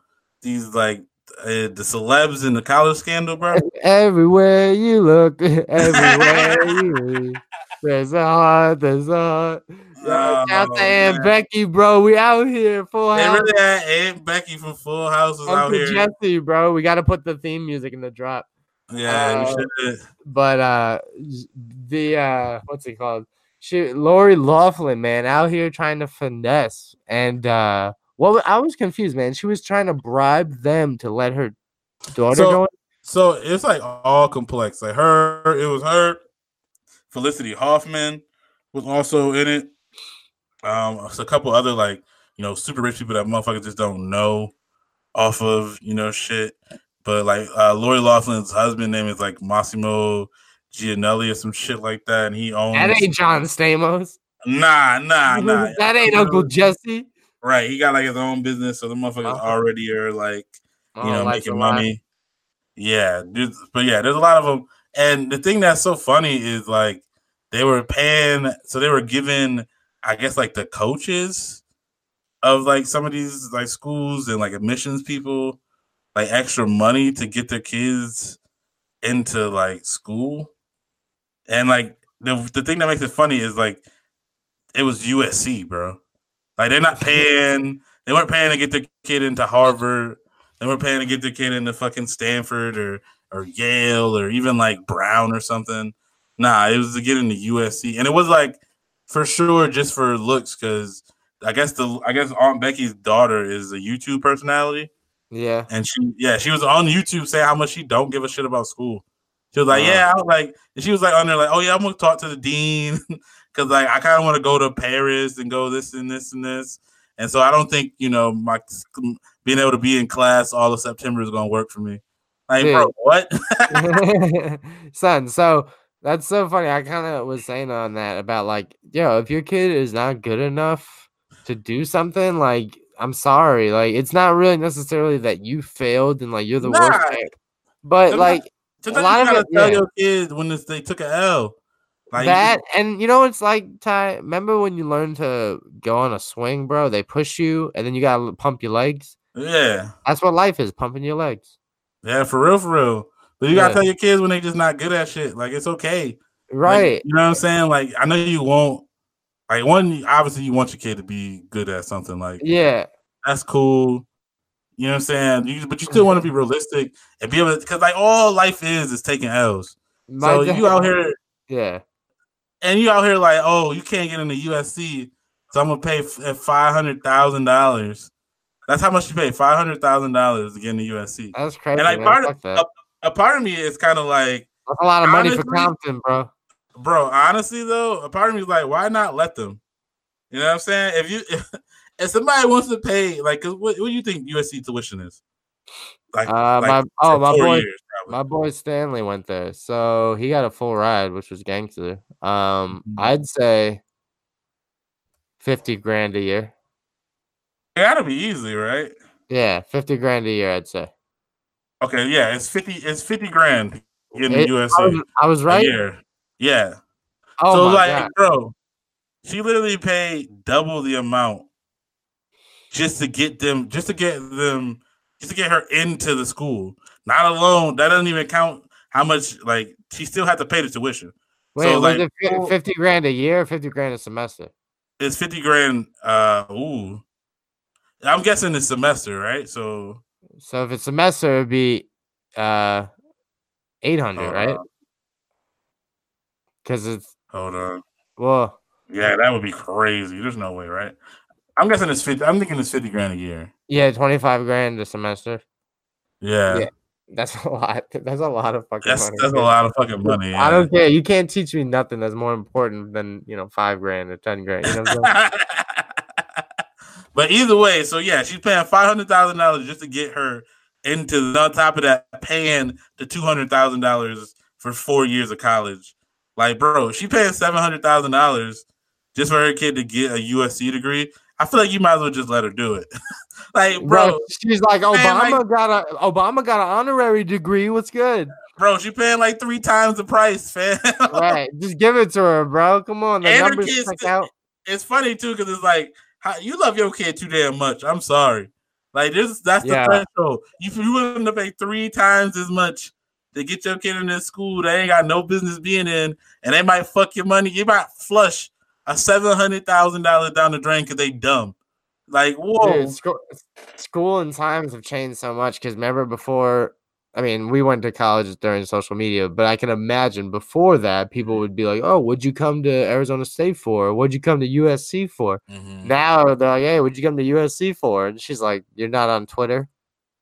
these like uh, the celebs in the college scandal, bro? Everywhere you look, everywhere you read, there's a heart, there's a heart. Oh, Aunt. Becky, bro. We out here, full They house. really had Aunt Becky from Full House was out here. Jesse, bro. We got to put the theme music in the drop. Yeah, Uh. But uh, the uh, what's it called? She Lori Loughlin, man, out here trying to finesse, and uh, well, I was confused, man. She was trying to bribe them to let her daughter So- go. So it's like all complex. Like her, it was her. Felicity Huffman was also in it. Um, it's a couple other like you know super rich people that motherfuckers just don't know off of you know shit. But like uh, Lori Loughlin's husband name is like Massimo Gianelli or some shit like that, and he owns. That ain't John Stamos. Nah, nah, nah. that ain't Uncle Jesse. Right, he got like his own business, so the motherfuckers Uh-huh. already are like you Oh, know, making money. Yeah, dude, but yeah, there's a lot of them. And the thing that's so funny is like they were paying, so they were giving, I guess, like the coaches of like some of these like schools and like admissions people like extra money to get their kids into like school. And like the the thing that makes it funny is like it was USC, bro. Like they're not paying, they weren't paying to get their kid into Harvard. They weren't paying to get their kid into fucking Stanford or or Yale or even like Brown or something. Nah, it was to get into USC, and it was like for sure just for looks because I guess the I guess Aunt Becky's daughter is a YouTube personality, Yeah. and she yeah she was on YouTube saying how much she don't give a shit about school. She was like, Uh-huh. yeah, I was like, and she was like under like, oh yeah, I'm gonna talk to the dean because like I kind of want to go to Paris and go this and this and this, and so I don't think you know my being able to be in class all of September is gonna work for me. Like, bro, Dude. what? Son, so that's so funny. I kind of was saying on that about like, yo, if your kid is not good enough to do something, like, I'm sorry. Like, it's not really necessarily that you failed and like you're the Nah. worst parent. But like Sometimes lot you of it- tell yeah. your kids when this, they took an L. Like that, and you know it's like, Ty? Remember when you learn to go on a swing, bro? They push you, and then you gotta pump your legs. yeah, That's what life is, pumping your legs. yeah, for real, for real. But you gotta tell your kids when they just not good at shit. Like it's okay. Like, Right. you know what I'm saying? Like I know you won't. Like one, obviously you want your kid to be good at something. Like Yeah. that's cool. You know what I'm saying? You, but you still want to be realistic and be able to, because like all life is is taking L's. My So dad- you out here Yeah. and you out here like, oh, you can't get into USC, so I'm gonna pay five hundred thousand dollars. That's how much you pay five hundred thousand dollars to get into USC. That's crazy. And like, man. part of- that. A part of me is kind of like, That's a lot of money for Compton, bro. bro. Honestly, though, a part of me is like, why not let them? You know what I'm saying? If you if, if somebody wants to pay, like, what, what do you think USC tuition is? Like, Uh, like my for oh my boy, years, my boy Stanley went there, so he got a full ride, which was gangster. Um, Mhm. I'd say fifty grand a year. It gotta be easy, right? Yeah, fifty grand a year. I'd say. Okay, yeah, it's fifty. It's fifty grand in It- the I USA was, I was right. Yeah. Oh so my like, god. bro, she literally paid double the amount just to get them, just to get them, just to get her into the school. Not alone. That doesn't even count how much. Like, she still had to pay the tuition. Wait, so, was like, it fifty grand a year, or fifty grand a semester? It's fifty grand. Uh, ooh. I'm guessing the semester, right? So, So if it's semester, it'd be uh eight hundred, Hold right? Because it's hold on. well, Yeah, that would be crazy. There's no way, right? I'm guessing it's fifty. I'm thinking it's fifty grand a year. Yeah, twenty five grand a semester. Yeah, Yeah. That's a lot. That's a lot of fucking that's money. that's a lot of fucking money. I don't care. You can't teach me nothing that's more important than you know five grand or ten grand. You know what I'm saying? but either way, so yeah, she's paying five hundred thousand dollars just to get her into. On top of that, paying the two hundred thousand dollars for four years of college. Like, bro, she paying seven hundred thousand dollars just for her kid to get a USC degree. I feel like you might as well just let her do it. like, bro, Bro, she's like Obama like- got a Obama got an honorary degree. What's good? bro, she paying like three times the price, fam. Right, just give it to her, bro. Come on, the And her numbers kids check still- out. it's funny too because it's like how, you love your kid too damn much. I'm sorry. Like this, that's Yeah. the threshold. You you willing to pay three times as much to get your kid in this school they ain't got no business being in, and they might fuck your money. You might flush a seven hundred thousand dollars down the drain because they dumb. Like whoa, Dude, school, school and times have changed so much. Because remember before, I mean, we went to college during social media, but I can imagine before that, people would be like, "Oh, what'd you come to Arizona State for? What'd you come to USC for?" Mhm. Now they're like, "Hey, what'd you come to USC for?" And she's like, "You're not on Twitter.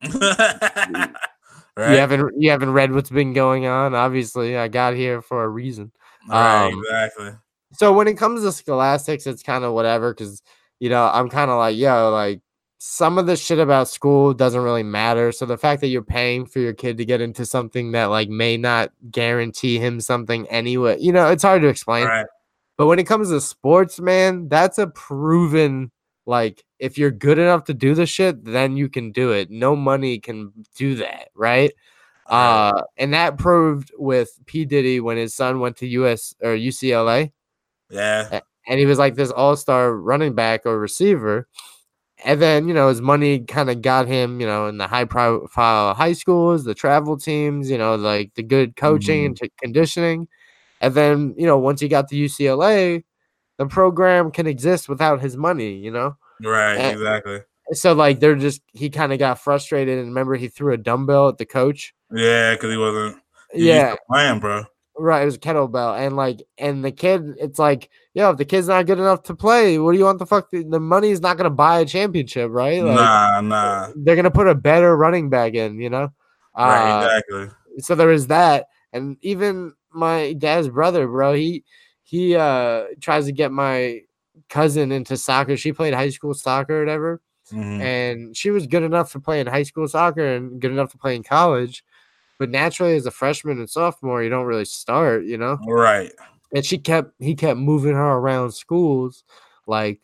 right? You haven't you haven't read what's been going on. Obviously, I got here for a reason." right, um, exactly. So when it comes to scholastics, it's kind of whatever because you know I'm kind of like, yo, like some of the shit about school doesn't really matter. So the fact that you're paying for your kid to get into something that like may not guarantee him something anyway, you know, it's hard to explain. Right. But when it comes to sports, man, that's a proven like if you're good enough to do the shit, then you can do it. No money can do that, right? Right. Uh, and that proved with P Diddy when his son went to US or UCLA Yeah. and he was like this all-star running back or receiver and then you know his money kind of got him you know in the high profile high schools the travel teams you know like the good coaching and t- conditioning and then you know once he got to ucla the program can exist without his money you know Right. Eh, Exactly. so like they're just he kind of got frustrated and remember he threw a dumbbell at the coach Yeah, because he wasn't. he yeah playing, bro. Right, it was a kettlebell, and like, and the kid, it's like, yo, if the kid's not good enough to play, what do you want the fuck? The, the money is not gonna buy a championship, right? Like, nah, nah. they're gonna put a better running back in, you know. Right, Uh, exactly. So there is that, and even my dad's brother, bro, he he uh tries to get my cousin into soccer. She played high school soccer or whatever, Mhm. and she was good enough to play in high school soccer and good enough to play in college. But naturally, as a freshman and sophomore, you don't really start, you know Right. and she kept he kept moving her around schools like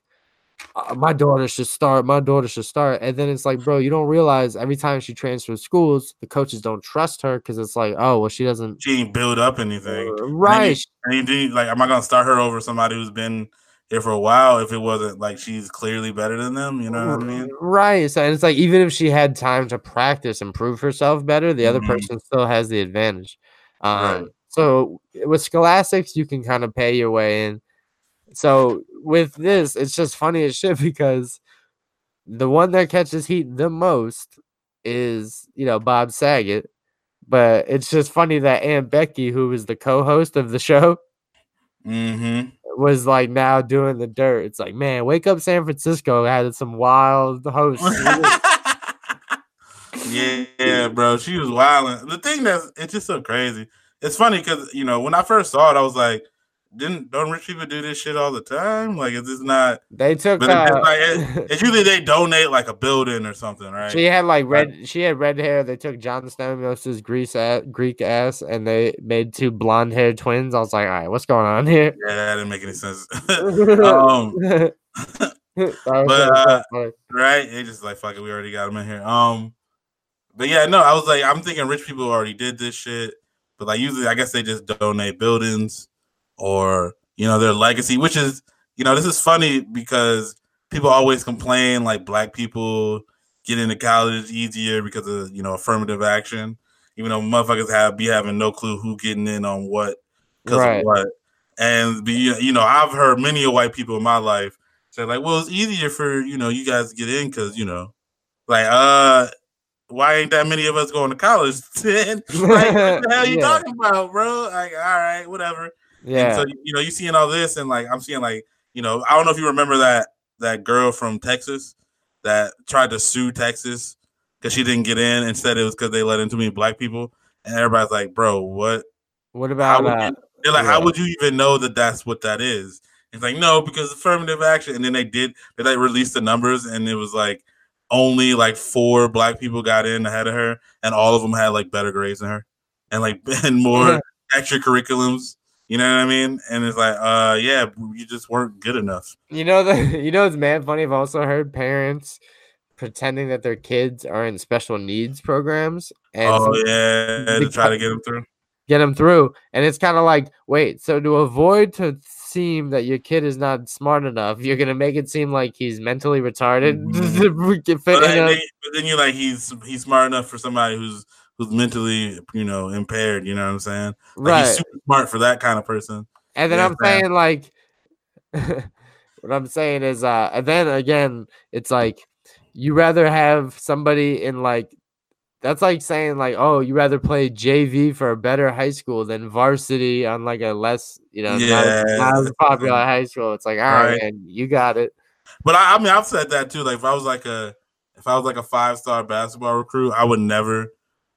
"Uh, my daughter should start my daughter should start and then it's like bro you don't realize every time she transfers schools the coaches don't trust her because it's like oh well she doesn't She ain't build up anything. Right And you do like, am I gonna start her over somebody who's been here for a while if it wasn't like she's clearly better than them? You know what I mean? right so and it's like even if she had time to practice and prove herself better the other Mhm. person still has the advantage um Right. so with scholastics you can kind of pay your way in so with this it's just funny as shit because the one that catches heat the most is you know bob saget but it's just funny that aunt becky who was the co-host of the show Mm-hmm. Was like now doing the dirt it's like man wake up san francisco had some wild hosts yeah, bro. She was wilding. The thing that's it's just so crazy. It's funny because you know when I first saw it, I was like, "Didn't don't rich people do this shit all the time? Like, is this not?" they took But it's, uh, like, it- it's usually they donate like a building or something, right? She had like Right. red. She had red hair. They took John Stamos's Greek ass, Greek ass, and they made two blonde haired twins. I was like, all right, what's going on here? Yeah, that didn't make any sense. um, but, uh, right? They just like fuck it, we already got them in here. Um, but yeah, no, I was like, I'm thinking rich people already did this shit, but like usually, I guess they just donate buildings or you know their legacy, which is you know this is funny because people always complain like black people get into college easier because of you know affirmative action, even though motherfuckers have be having no clue who getting in on what because Right. of what. And be, you know, I've heard many of white people in my life say like, "Well, it's easier for you know you guys to get in because you know, like, uh, why ain't that many of us going to college? Then like, what the hell you Yeah. talking about, bro? Like, all right, whatever. And Yeah, so you know, you seeing all this, and like I'm seeing like you know, I don't know if you remember that that girl from Texas that tried to sue Texas because she didn't get in and said it was because they let in too many black people. And everybody's like, "Bro, what? What about uh, you, they're like, how would you even know that that's what that is? It's like, no, because affirmative action. And then they did, they like released the numbers, and it was like only like four black people got in ahead of her, and all of them had like better grades than her, and like and more extracurriculums. You know what I mean? And it's like, uh, yeah, you just weren't good enough. You know the you know it's mad funny. I've also heard parents pretending that their kids are in special needs programs and oh yeah, to try to get them through. get them through. And it's kind of like, wait, so to avoid to seem that your kid is not smart enough, you're gonna make it seem like he's mentally retarded fit But then, but then you're like, he's he's smart enough for somebody who's who's mentally, you know, impaired. You know what I'm saying? Like, right. He's super smart for that kind of person. And then Yeah, I'm saying like what I'm saying is uh and then again it's like you rather have somebody in like that's like saying like oh you rather play JV for a better high school than varsity on like a less you know not, as- not as popular high school. It's like all right, Right. man, you got it. But I, I mean, I've said that too. Like, if I was like a, if I was like a five star basketball recruit, I would never,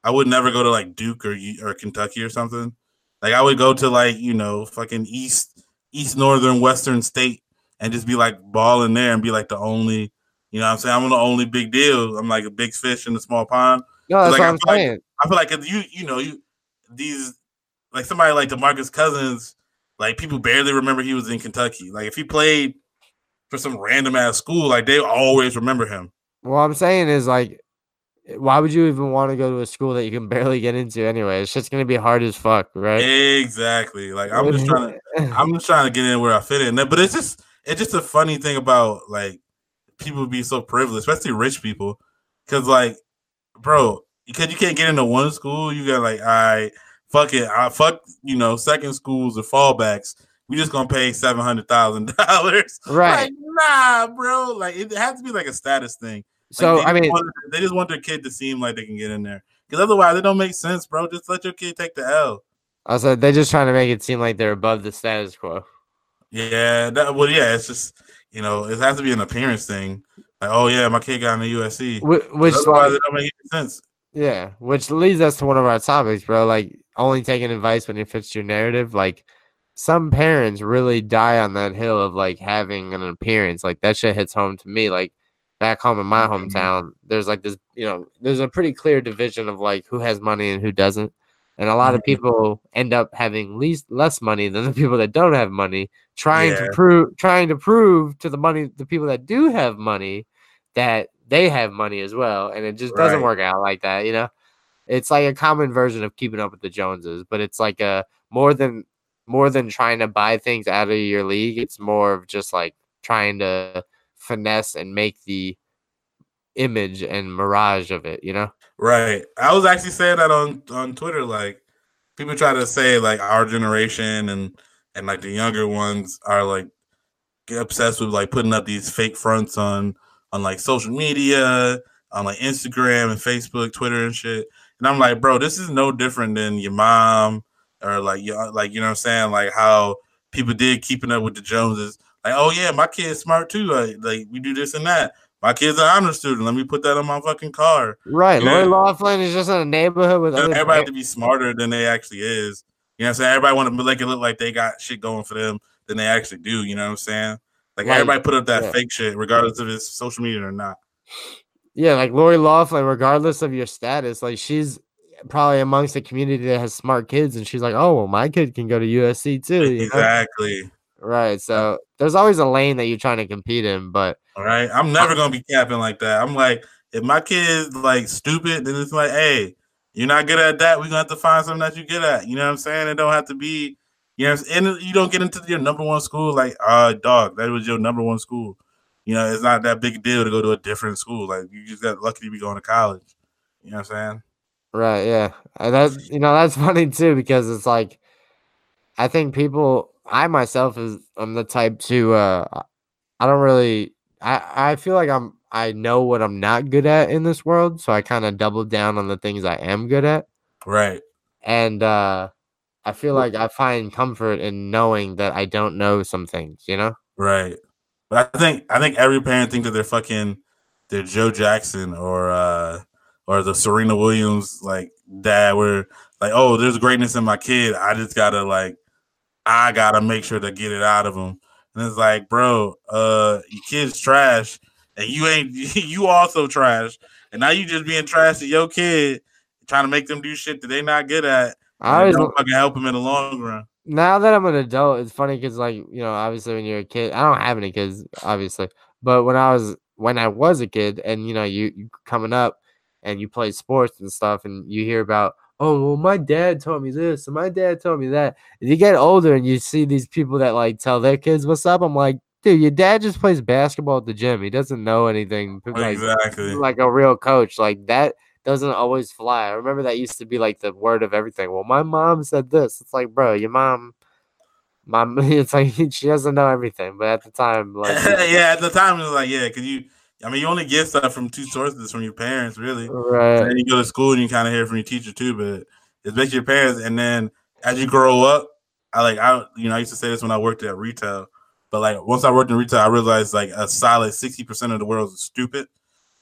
I would never go to like Duke or or Kentucky or something. Like, I would go to like you know fucking East East Northern Western State and just be like balling there and be like the only, you know, what I'm saying I'm the only big deal. I'm like a big fish in a small pond. No, that's Like, what I I'm feel like- saying. I feel like if you you know you these like somebody like Demarcus Cousins, like people barely remember he was in Kentucky. Like if he played for some random ass school, like they always remember him. What I'm saying is like Eh, why would you even want to go to a school that you can barely get into anyway? It's just gonna be hard as fuck, right? Exactly. Like I'm just trying to I'm just trying to get in where I fit in. But it's just it's just a funny thing about like people be so privileged, especially rich people. Cause like, bro, because you can't get into one school, you got like, all right, fuck it. I fuck, you know, second schools or fallbacks. We just gonna pay seven hundred thousand dollars. right. Like, nah, bro. Like it has to be like a status thing. Like, So they I mean, want, they just want their kid to seem like they can get in there. Because otherwise, it don't make sense, bro. Just let your kid take the L. also they're just trying to make it seem like they're above the status quo. Yeah, that well, yeah, it's just you know, it has to be an appearance thing. Like, oh yeah, my kid got in the USC. Wh- Which Otherwise, like, it don't make any sense. yeah, which leads us to one of our topics, bro. Like only taking advice when it fits your narrative. Like some parents really die on that hill of like having an appearance. Like that shit hits home to me. Like back home in my Mhm. hometown, there's like this, you know, there's a pretty clear division of like who has money and who doesn't. And a lot of Mhm. people end up having least less money than the people that don't have money, trying Yeah. to prove trying to prove to the money the people that do have money that they have money as well. And it just doesn't work out like that, you know? It's like a common version of keeping up with the Joneses, but it's like a more than more than trying to buy things out of your league. It's more of just like trying to finesse and make the image and mirage of it, you know? Right. I was actually saying that on on Twitter. Like people try to say like our generation and and like the younger ones are like obsessed with like putting up these fake fronts on on like social media, on like Instagram and Facebook, Twitter and shit. And I'm like, bro, this is no different than your mom or like your like you know what I'm saying, like how people did keeping up with the Joneses. Like, oh yeah, my kid's smart too. Like, like we do this and that. My kid's an honor student. Let me put that on my fucking car. Right. Yeah. Lori Loughlin is just in a neighborhood with other Everybody have to be smarter than they actually is. You know what I'm saying? Everybody want to make it look like they got shit going for them than they actually do. You know what I'm saying? Like Like, everybody put up that yeah. fake shit, regardless of it's social media or not. Yeah, like Lori Loughlin, regardless of your status, like she's probably amongst a community that has smart kids, and she's like, "Oh, well, my kid can go to USC too." Exactly. know? Right. So there's always a lane that you're trying to compete in, but All right. I'm never gonna be capping like that. I'm like, if my kid's like stupid, then it's like, hey, you're not good at that. We're gonna have to find something that you're good at. You know what I'm saying? It don't have to be, you know, what I'm saying? and you don't get into your number one school like, uh, dog, that was your number one school. You know, it's not that big a deal to go to a different school. Like you just got lucky to be going to college. You know what I'm saying? right, yeah, and that's you know that's funny too because it's like I think people, I myself is I'm the type to uh I don't really I I feel like I'm I know what I'm not good at in this world, so I kind of double down on the things I am good at. Right. and uh i feel like i find comfort in knowing that i don't know some things you know Right. But I think I think every parent thinks that they're fucking they're Joe Jackson or uh or the Serena Williams like dad where like oh there's greatness in my kid. I just gotta like I gotta make sure to get it out of him. And it's like, bro, uh your kid's trash and you ain't you also trash. And now you just being trash to your kid, trying to make them do shit that they not good at. I always, don't fucking help them in the long run. now that I'm an adult, it's funny because like you know, obviously when you're a kid, I don't have any kids, obviously, but when I was when I was a kid, and you know, you, you coming up and you play sports and stuff, and you hear about, oh well, my dad told me this, and my dad told me that. And you get older and you see these people that like tell their kids what's up. I'm like, dude, your dad just plays basketball at the gym. He doesn't know anything. Like, exactly. like a real coach. Like that doesn't always fly. I remember that used to be like the word of everything. Well, my mom said this. It's like, bro, your mom, mom. It's like she doesn't know everything. But at the time, like, yeah, at the time it was like, yeah, because you, I mean, you only get stuff from two sources from your parents, really. And right, then you go to school and you kind of hear from your teacher too, but it's basically your parents. And then as you grow up, I like, I, you know, I used to say this when I worked at retail, but like once I worked in retail, I realized like a solid sixty percent of the world is stupid.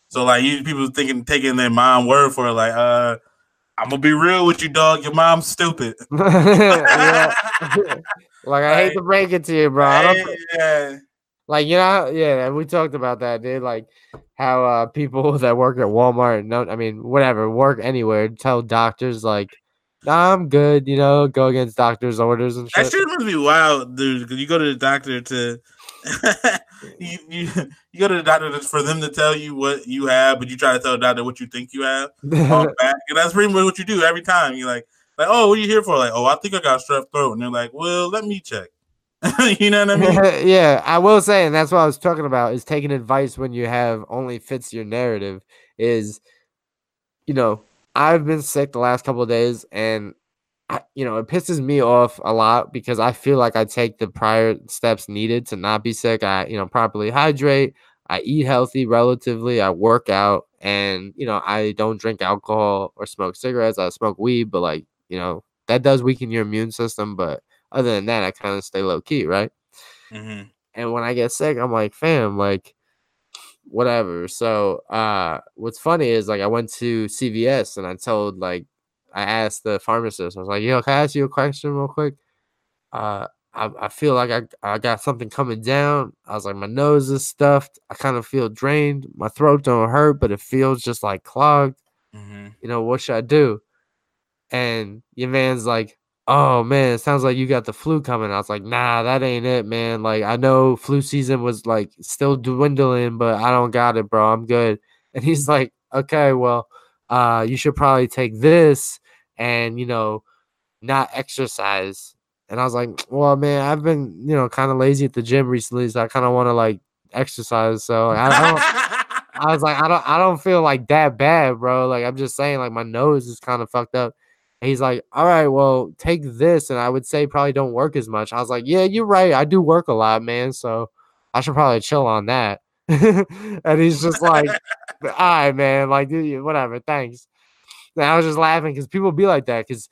So like you people thinking taking their mom word for it, like, uh, I'm gonna be real with you, dog. Your mom's stupid. like I hate to break it to you, bro. I don't, yeah. Like you know, yeah, we talked about that, dude. Like how uh people that work at Walmart, no, I mean, whatever, work anywhere, tell doctors like, nah, I'm good, you know, go against doctors' orders and That shit. shit must be wild, dude. Because you go to the doctor to you, you you go to the doctor to- for them to tell you what you have, but you try to tell the doctor what you think you have. And that's pretty much what you do every time. You're like, like, oh, what are you here for? Like, oh, I think I got strep throat, and they're like, well, let me check. you know what I mean? yeah, I will say, and that's what I was talking about is taking advice when you have only fits your narrative. Is you know, I've been sick the last couple of days, and I, you know, it pisses me off a lot because I feel like I take the prior steps needed to not be sick. I, you know, properly hydrate, I eat healthy relatively, I work out, and you know, I don't drink alcohol or smoke cigarettes. I smoke weed, but like, you know, that does weaken your immune system. But other than that, I kind of stay low key, right? Mhm. and when I get sick, I'm like, fam, like, whatever. So, uh, what's funny is like I went to CVS and I told like I asked the pharmacist, I was like, yo, can I ask you a question real quick? Uh, I, I feel like I, I got something coming down. I was like, my nose is stuffed. I kind of feel drained. My throat don't hurt, but it feels just like clogged. Mhm. You know, what should I do? And your man's like, oh man, it sounds like you got the flu coming. I was like, nah, that ain't it, man. Like, I know flu season was like still dwindling, but I don't got it, bro. I'm good. And he's like, okay, well, uh, you should probably take this and, you know, not exercise. And I was like, well, man, I've been, you know, kind of lazy at the gym recently, so I kind of want to like exercise. So I, I don't. I was like, I don't, I don't feel like that bad, bro. Like I'm just saying, like my nose is kind of fucked up. And he's like, all right, well, take this, and I would say probably don't work as much. I was like, yeah, you're right. I do work a lot, man. So I should probably chill on that. and he's just like, all right, man, like whatever, thanks. And I was just laughing because people be like that because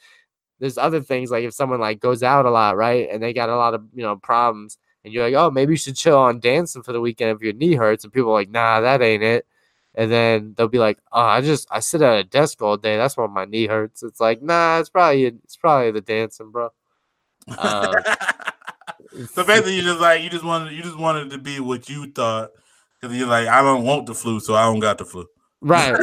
there's other things like if someone like goes out a lot, right, and they got a lot of you know problems, and you're like, oh, maybe you should chill on dancing for the weekend if your knee hurts, and people are like, nah, that ain't it. And then they'll be like, oh, I just I sit at a desk all day. That's why my knee hurts. It's like, nah, it's probably it's probably the dancing, bro. Uh, so basically, you just like you just wanted you just wanted to be what you thought because you're like, I don't want the flu, so I don't got the flu. right.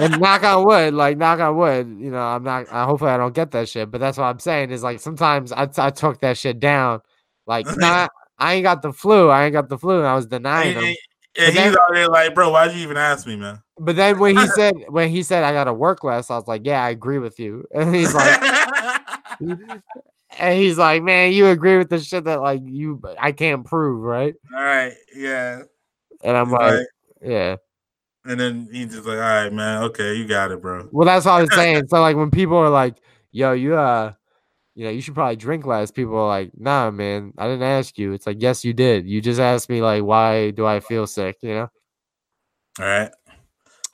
and knock on wood, like knock on wood, you know, I'm not. I hopefully I don't get that shit. But that's what I'm saying is like sometimes I I took that shit down. Like nah, I ain't got the flu. I ain't got the flu, and I was denying him. And then- he's out there like, bro, why'd you even ask me, man? But then when he said when he said I gotta work less, I was like, yeah, I agree with you. And he's like, and he's like, man, you agree with the shit that like you I can't prove, right? All right, yeah. And I'm like, like- yeah. and then he's just like, all right, man, okay, you got it, bro. Well, that's what I was saying. So like when people are like, yo, you uh you know, you should probably drink less. People are like, nah, man, I didn't ask you. It's like, yes, you did. You just asked me like, why do I feel sick? You know. All right.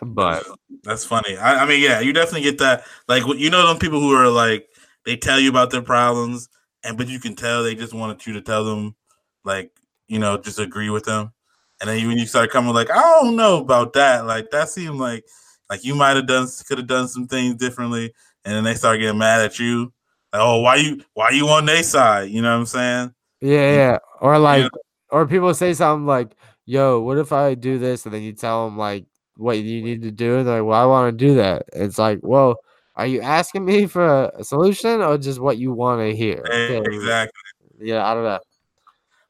But That's funny. I, I mean, yeah, you definitely get that. Like, you know, them people who are like, they tell you about their problems, and but you can tell they just wanted you to tell them, like, you know, just agree with them. And then when you start coming like, I don't know about that. Like that seemed like like you might have done could have done some things differently. And then they start getting mad at you. Oh, why you why you on their side? You know what I'm saying? Yeah, yeah. Or like, or people say something like, "Yo, what if I do this?" And then you tell them like what you need to do. And they're like, "Well, I want to do that." It's like, well, are you asking me for a, solution or just what you want to hear? Eh, Exactly. Yeah, I don't know.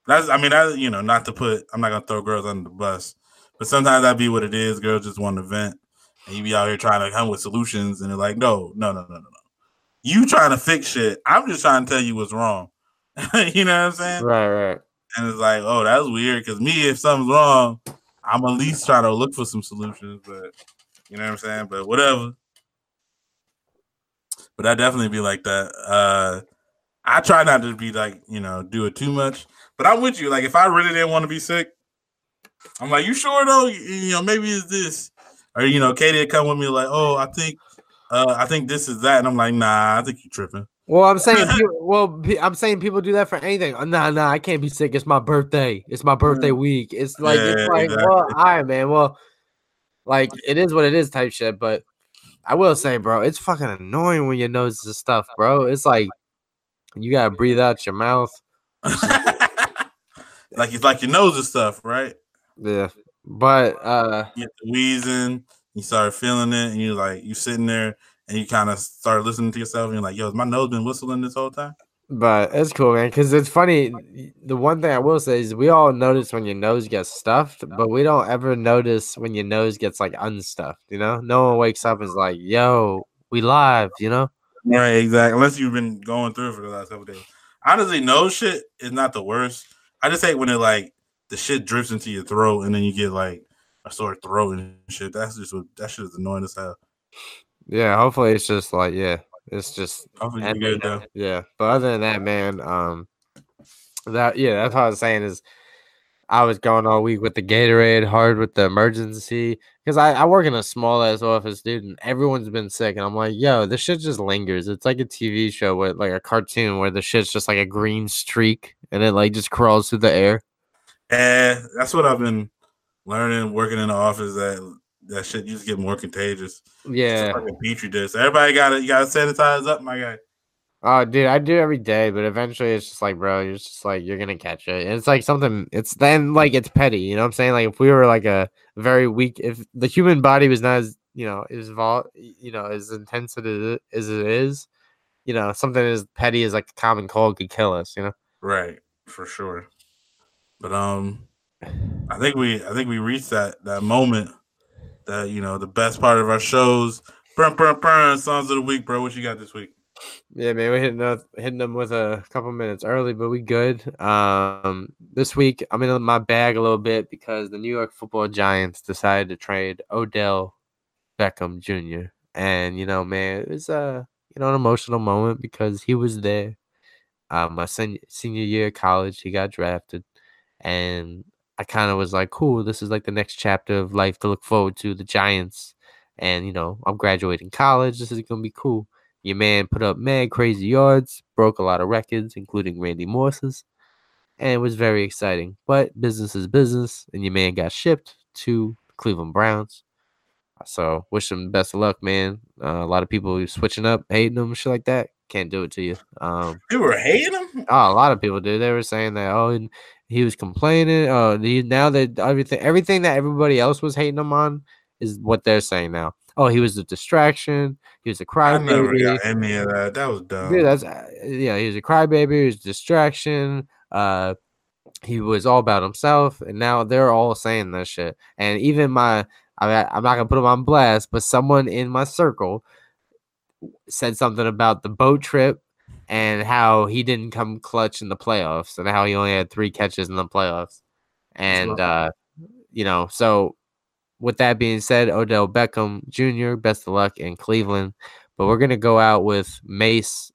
That's I mean, that you know, not to put I'm not gonna throw girls under the bus, but sometimes that be what it is. Girls just want to vent, and you be out here trying to come with solutions, and they're like, no, no, no, no, no. You trying to fix shit. I'm just trying to tell you what's wrong. you know what I'm saying? Right, right. And it's like, oh, that's weird. Because me, if something's wrong, I'm at least trying to look for some solutions. But you know what I'm saying? But whatever. But I definitely be like that. Uh I try not to be like, you know, do it too much. But I'm with you. Like if I really didn't want to be sick, I'm like, you sure though? You, you know, maybe it's this. Or you know, Katie come with me like, oh, I think uh I think this is that. And I'm like, nah, I think you tripping. Well, I'm saying, well, I'm saying people do that for anything. Oh, nah, nah, I can't be sick. It's my birthday. It's my birthday week. It's like, it's like, exactly. well, all right, man. Well, like it is what it is, type shit. But I will say, bro, it's fucking annoying when your nose is stuff, bro. It's like you gotta breathe out your mouth. like it's like your nose and stuff, right? Yeah, but uh, You get the wheezing, you start feeling it, and you're like, you sitting there and you kind of start listening to yourself, and you're like, yo, has my nose been whistling this whole time? but it's cool, man. Because it's funny. The one thing I will say is we all notice when your nose gets stuffed, but we don't ever notice when your nose gets like unstuffed. You know, no one wakes up and is like, "Yo, we live." You know. Right, exactly. Unless you've been going through it for the last couple days. Honestly, nose shit is not the worst. I just hate when it like the shit drips into your throat and then you get like a sore throat and shit. That's just what that shit is annoying as hell. Yeah. Hopefully, it's just like yeah, it's just Hopefully good though. Yeah, but other than that, man, um, that yeah, that's what I was saying is, I was going all week with the Gatorade, hard with the emergency, because I, I work in a small ass office, dude, and everyone's been sick, and I'm like, yo, this shit just lingers. It's like a TV show with like a cartoon where the shit's just like a green streak, and it like just crawls through the air. And that's what I've been learning working in the office that that shit you just get more contagious. Yeah. like a petri dish. Everybody got it. you got to sanitize up, my guy. Oh, dude, I do every day, but eventually it's just like, bro, you're just like you're gonna catch it. And it's like something. It's then like it's petty. You know what I'm saying? Like if we were like a very weak, if the human body was not as you know as vol, you know, as intense as as it is, you know, something as petty as like a common cold could kill us. You know? Right, for sure. But um, I think we I think we reached that that moment that you know the best part of our shows. Burn, burn, burn. Songs of the week, bro. What you got this week? Yeah, man, we're hitting up, hitting them with a couple minutes early, but we good. Um, this week I'm in my bag a little bit because the New York Football Giants decided to trade Odell Beckham Jr. And you know, man, it was a you know an emotional moment because he was there. Um, my senior senior year of college, he got drafted, and I kind of was like, cool, this is like the next chapter of life to look forward to. The Giants, and you know, I'm graduating college. This is gonna be cool. Your man put up mad crazy yards, broke a lot of records, including Randy Moss's, and it was very exciting. But business is business, and your man got shipped to Cleveland Browns. So wish him the best of luck, man. Uh, a lot of people switching up, hating him, shit like that. Can't do it to you. Um, You were hating him. Oh, a lot of people do. They were saying that. Oh, and he was complaining. Oh, he, now that everything, everything that everybody else was hating him on is what they're saying now. Oh, he was a distraction. He was a I never crybaby. got any of that. That was dumb. Dude, that's uh, yeah. He was a crybaby. He was a distraction. Uh, he was all about himself, and now they're all saying that shit. And even my, I mean, I'm not gonna put him on blast, but someone in my circle said something about the boat trip and how he didn't come clutch in the playoffs, and how he only had three catches in the playoffs. And uh, you know, so with that being said, Odell Beckham Jr. Best of luck in Cleveland. But we're gonna go out with Mase.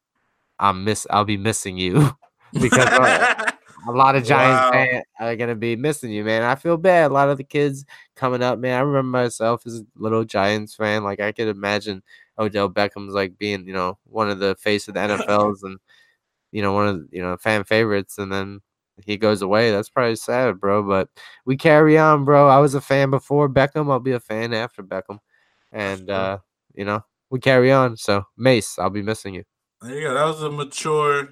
I'm miss. I'll be missing you because uh, a lot of Giants Wow. fans are gonna be missing you, man. I feel bad. A lot of the kids coming up, man. I remember myself as a little Giants fan. Like I could imagine Odell Beckham's like being, you know, one of the face of the NFLs and you know one of the, you know fan favorites, and then he goes away. That's probably sad, bro. But we carry on, bro. I was a fan before Beckham. I'll be a fan after Beckham, and uh, you know we carry on. So Mase, I'll be missing you. There you go. That was a mature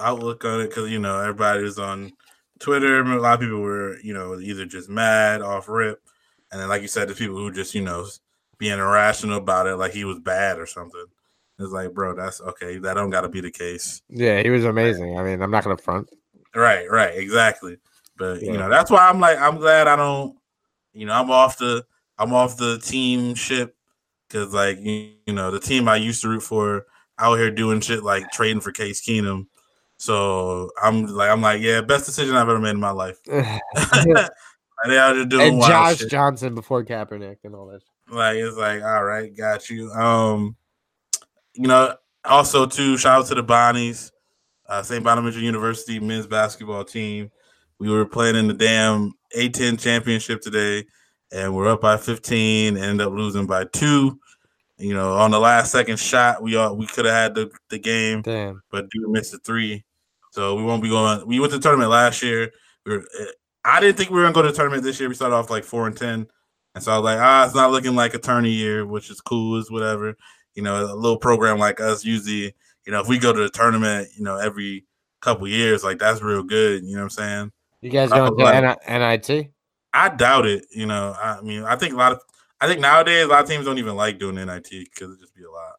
outlook on it because you know everybody was on Twitter. A lot of people were you know either just mad off rip, and then like you said, the people who just you know being irrational about it, like he was bad or something. It's like, bro, that's okay. That don't got to be the case. Yeah, he was amazing. I mean, I'm not gonna front. Right, right, exactly. But you know, that's why I'm like, I'm glad I don't, you know, I'm off the, I'm off the team ship because like you, you know the team I used to root for out here doing shit like trading for Case Keenum. So I'm like, I'm like, yeah, best decision I've ever made in my life. they out here doing and Josh shit. Johnson before Kaepernick and all that. Like it's like, all right, got you. Um, you know, also too, shout out to the Bonnies, uh, St. Bonaventure University men's basketball team. We were playing in the damn A10 championship today, and we're up by 15, ended up losing by two. You know, on the last second shot, we all we could have had the, the game Damn. but dude missed a three. So we won't be going. We went to the tournament last year. We were, eh, I didn't think we were gonna go to the tournament this year. We started off like four and ten, and so I was like, ah, it's not looking like a tourney year, which is cool, is whatever. You know, a little program like us usually, you know, if we go to the tournament, you know, every couple years, like that's real good. You know what I'm saying? You guys going was like- NIT? I doubt it. You know, I mean, I think a lot of, I think nowadays a lot of teams don't even like doing NIT because it just be a lot.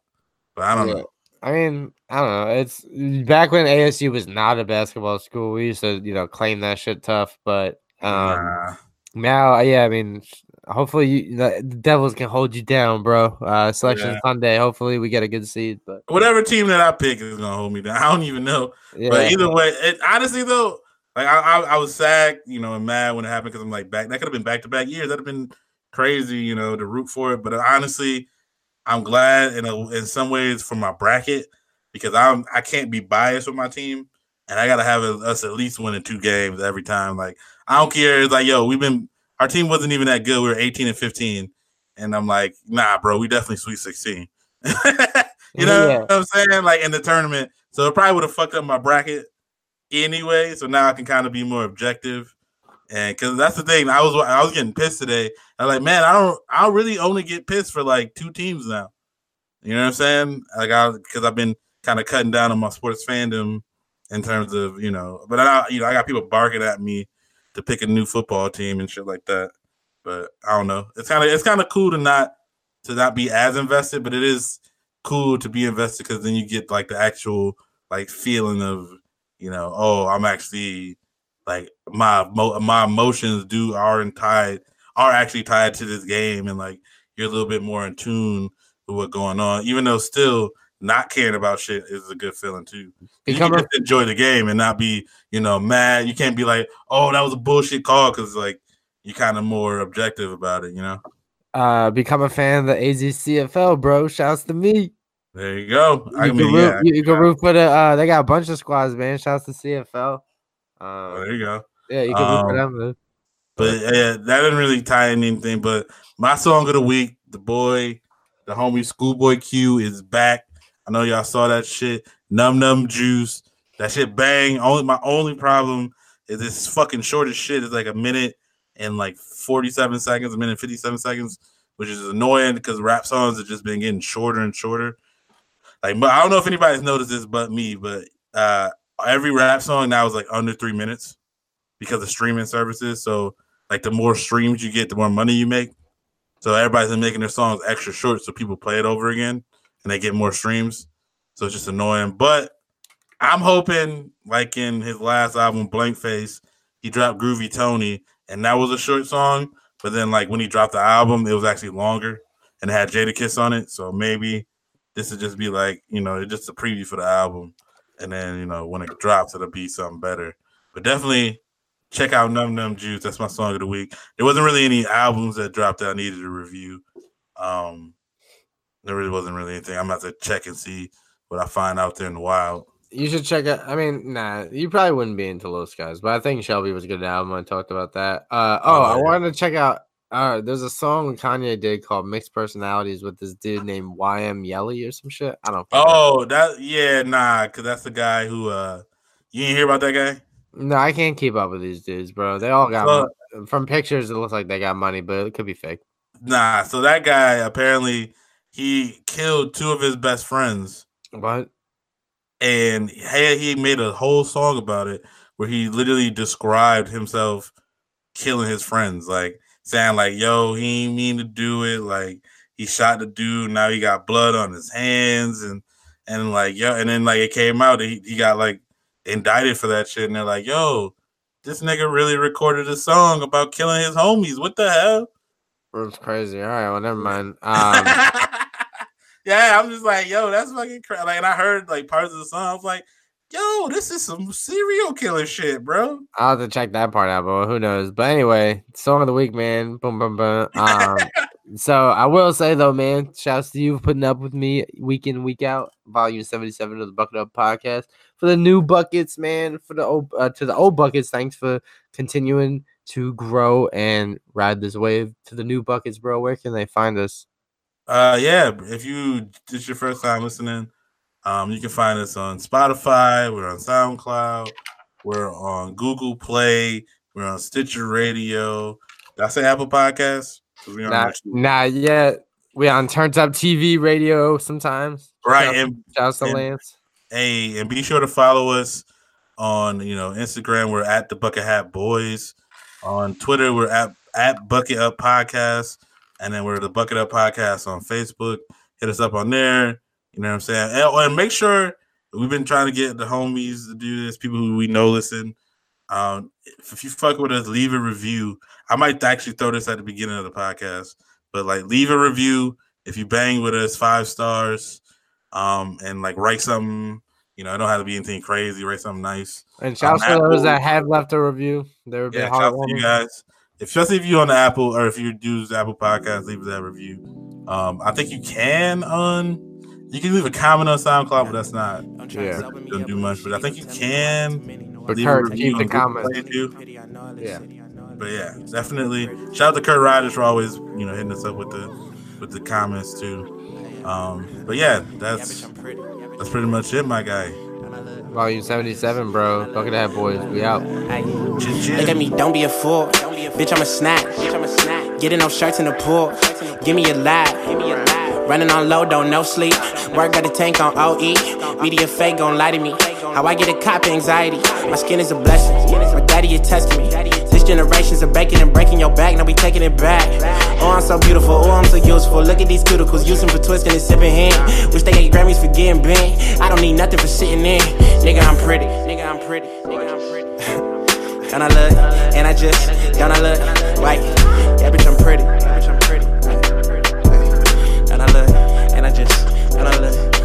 But I don't Yeah. know. I mean, I don't know. It's back when ASU was not a basketball school. We used to, you know, claim that shit tough. But um, Nah. now, yeah, I mean, hopefully you, the, Devils can hold you down, bro. Uh, selection Yeah. Sunday. Hopefully we get a good seed. But Whatever team that I pick is gonna hold me down. I don't even know. yeah, But either way, it, honestly though, like I, I, I was sad, you know, and mad when it happened because I'm like back. That could have been back to back years. That'd have been crazy, you know, to root for it. But honestly, I'm glad in a, in some ways for my bracket because I'm I can't be biased with my team, and I gotta have us at least winning two games every time. Like I don't care. It's like yo, we've been our team wasn't even that good. We were 18 and 15, and I'm like, nah, bro, we definitely sweet 16. you know Yeah. what I'm saying? Like in the tournament. So it probably would have fucked up my bracket anyway. So now I can kind of be more objective. And because that's the thing, I was I was getting pissed today. I'm like, man, I don't I really only get pissed for like two teams now. You know what I'm saying? Like I because I've been kind of cutting down on my sports fandom in terms of you know, but I you know I got people barking at me to pick a new football team and shit like that. But I don't know. It's kind of it's kind of cool to not to not be as invested, but it is cool to be invested because then you get like the actual like feeling of you know, oh, I'm actually like my my emotions do are in tied are actually tied to this game, and like you're a little bit more in tune with what's going on, even though still not caring about shit is a good feeling too. You can just enjoy the game and not be, you know, mad. You can't be like, oh, that was a bullshit call because like you're kind of more objective about it, you know. uh, become a fan of the AZCFL, bro. Shouts to me. There you go. I you, mean, can root, yeah, you, you can root for the. Uh, they got a bunch of squads, man. Shouts to CFL. Um, there you go. yeah, you can root for Um, them. Man. But yeah, that didn't really tie in anything. But my song of the week, the boy, the homie Schoolboy Q is back. I know y'all saw that shit. Numb Numb Juice. That shit bang. Only my only problem is this fucking short as shit. It's like a minute and like 47 seconds, a minute and 57 seconds, which is annoying because rap songs have just been getting shorter and shorter. Like, but I don't know if anybody's noticed this but me, but uh every rap song now is like under three minutes because of streaming services. So like the more streams you get, the more money you make. So everybody's been making their songs extra short so people play it over again and they get more streams. So it's just annoying. But I'm hoping, like in his last album, Blank Face, he dropped Groovy Tony, and that was a short song. But then, like when he dropped the album, it was actually longer and had Jadakiss on it. So maybe this would just be like, you know, it's just a preview for the album. And then, you know, when it drops, it'll be something better. But definitely check out Numb Numb Juice. That's my song of the week. There wasn't really any albums that dropped that I needed to review. Um, there really wasn't really anything. I'm about to check and see what I find out there in the wild. You should check out. I mean, nah, you probably wouldn't be into Lil Skies, but I think Shelby was a good album. I talked about that. Uh, oh, Oh, I wanted to check out. Uh, there's a song Kanye did called "Mixed Personalities" with this dude named YM Yelly or some shit. I don't. Oh, that yeah, nah, because that's the guy who uh you didn't hear about that guy? No, I can't keep up with these dudes, bro. They all got Well- from pictures. It looks like they got money, but it could be fake. Nah, so that guy apparently he killed two of his best friends, What? and he he made a whole song about it where he literally described himself killing his friends, like saying like, "Yo, he ain't mean to do it." Like he shot the dude, now he got blood on his hands, and and like yo, and then like it came out he, he got like indicted for that shit, and they're like, "Yo." This nigga really recorded a song about killing his homies. What the hell? It's crazy. All right, well, never mind. Um, yeah, I'm just like, yo, that's fucking crazy. Like, and I heard like parts of the song. I was like, yo, this is some serial killer shit, bro. I'll have to check that part out, but who knows? But anyway, song of the week, man. Boom, boom, boom. Um, so I will say though, man, shouts to you for putting up with me week in, week out. Volume seventy-seven of the Bucket Up Podcast. For the new buckets, man. For the old, uh, to the old buckets, thanks for continuing to grow and ride this wave. To the new buckets, bro, where can they find us? Uh, yeah, if you this your first time listening, um, you can find us on Spotify. We're on SoundCloud. We're on Google Play. We're on Stitcher Radio. Did I say Apple Podcasts? 'Cause we on Not, not yet. We on Turns Up TV radio sometimes. right, Shout- and Shouts to and- Lance. Hey, and be sure to follow us on you know Instagram. We're at the Bucket Hat Boys. On Twitter, we're at at Bucket Up Podcast, and then we're the Bucket Up Podcast on Facebook. Hit us up on there. You know what I'm saying? And, and make sure we've been trying to get the homies to do this. People who we know listen. Um, if you fuck with us, leave a review. I might actually throw this at the beginning of the podcast, but like leave a review if you bang with us, five stars um, and like write something. You know, it don't have to be anything crazy. Write something nice. And shouts to those that have left a review. They were Yeah, bit shout to you guys. Especially if you're on the Apple or if you use Apple Podcast, leave that review. Um, I think you can on. You can leave a comment on SoundCloud, but that's not Yeah. doesn't do much. But I think you can But leave a review keep the on Google comment. Too. Yeah. But yeah, definitely shout out to Kurt Riders for always you know hitting us up with the with the comments too. Um, but yeah, that's that's pretty much it, my guy. Volume 77, bro. Bucket Hat Boys. We out. Chin chin. Look at me, don't be a fool. Bitch, I'm a snack. I'm a snack. Getting no shirts in the pool. Give me a lap. Give me a lap. Running on low, don't no sleep. Work got a tank on OE. Media fake gon' lie to me. How I get a cop anxiety. My skin is a blessing. My daddy is testing me. Generation's of baking and breaking your back. Now we taking it back. Oh, I'm so beautiful. Oh, I'm so useful. Look at these cuticles. Using for twisting and sipping hand. Wish they get Grammys for getting bent. I don't need nothing for sitting in. Nigga, I'm pretty. Nigga, I'm pretty. Nigga, I'm pretty. Don't I look? And I just, don't I look? Like, yeah, bitch, I'm pretty. Bitch, I'm pretty. I look? And I just, I look?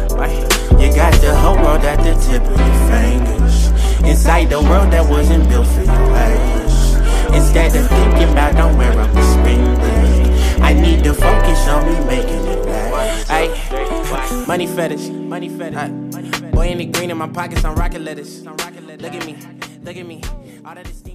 You got the whole world at the tip of your fingers. Inside the world that wasn't built for ass. Instead of thinking about don't wear up the spending. I need to focus on me making it last. Ay, money fetish, money fetish. Ay, Boy in the green in my pockets I'm rocket letters. Look at me, look at me. All that esteem.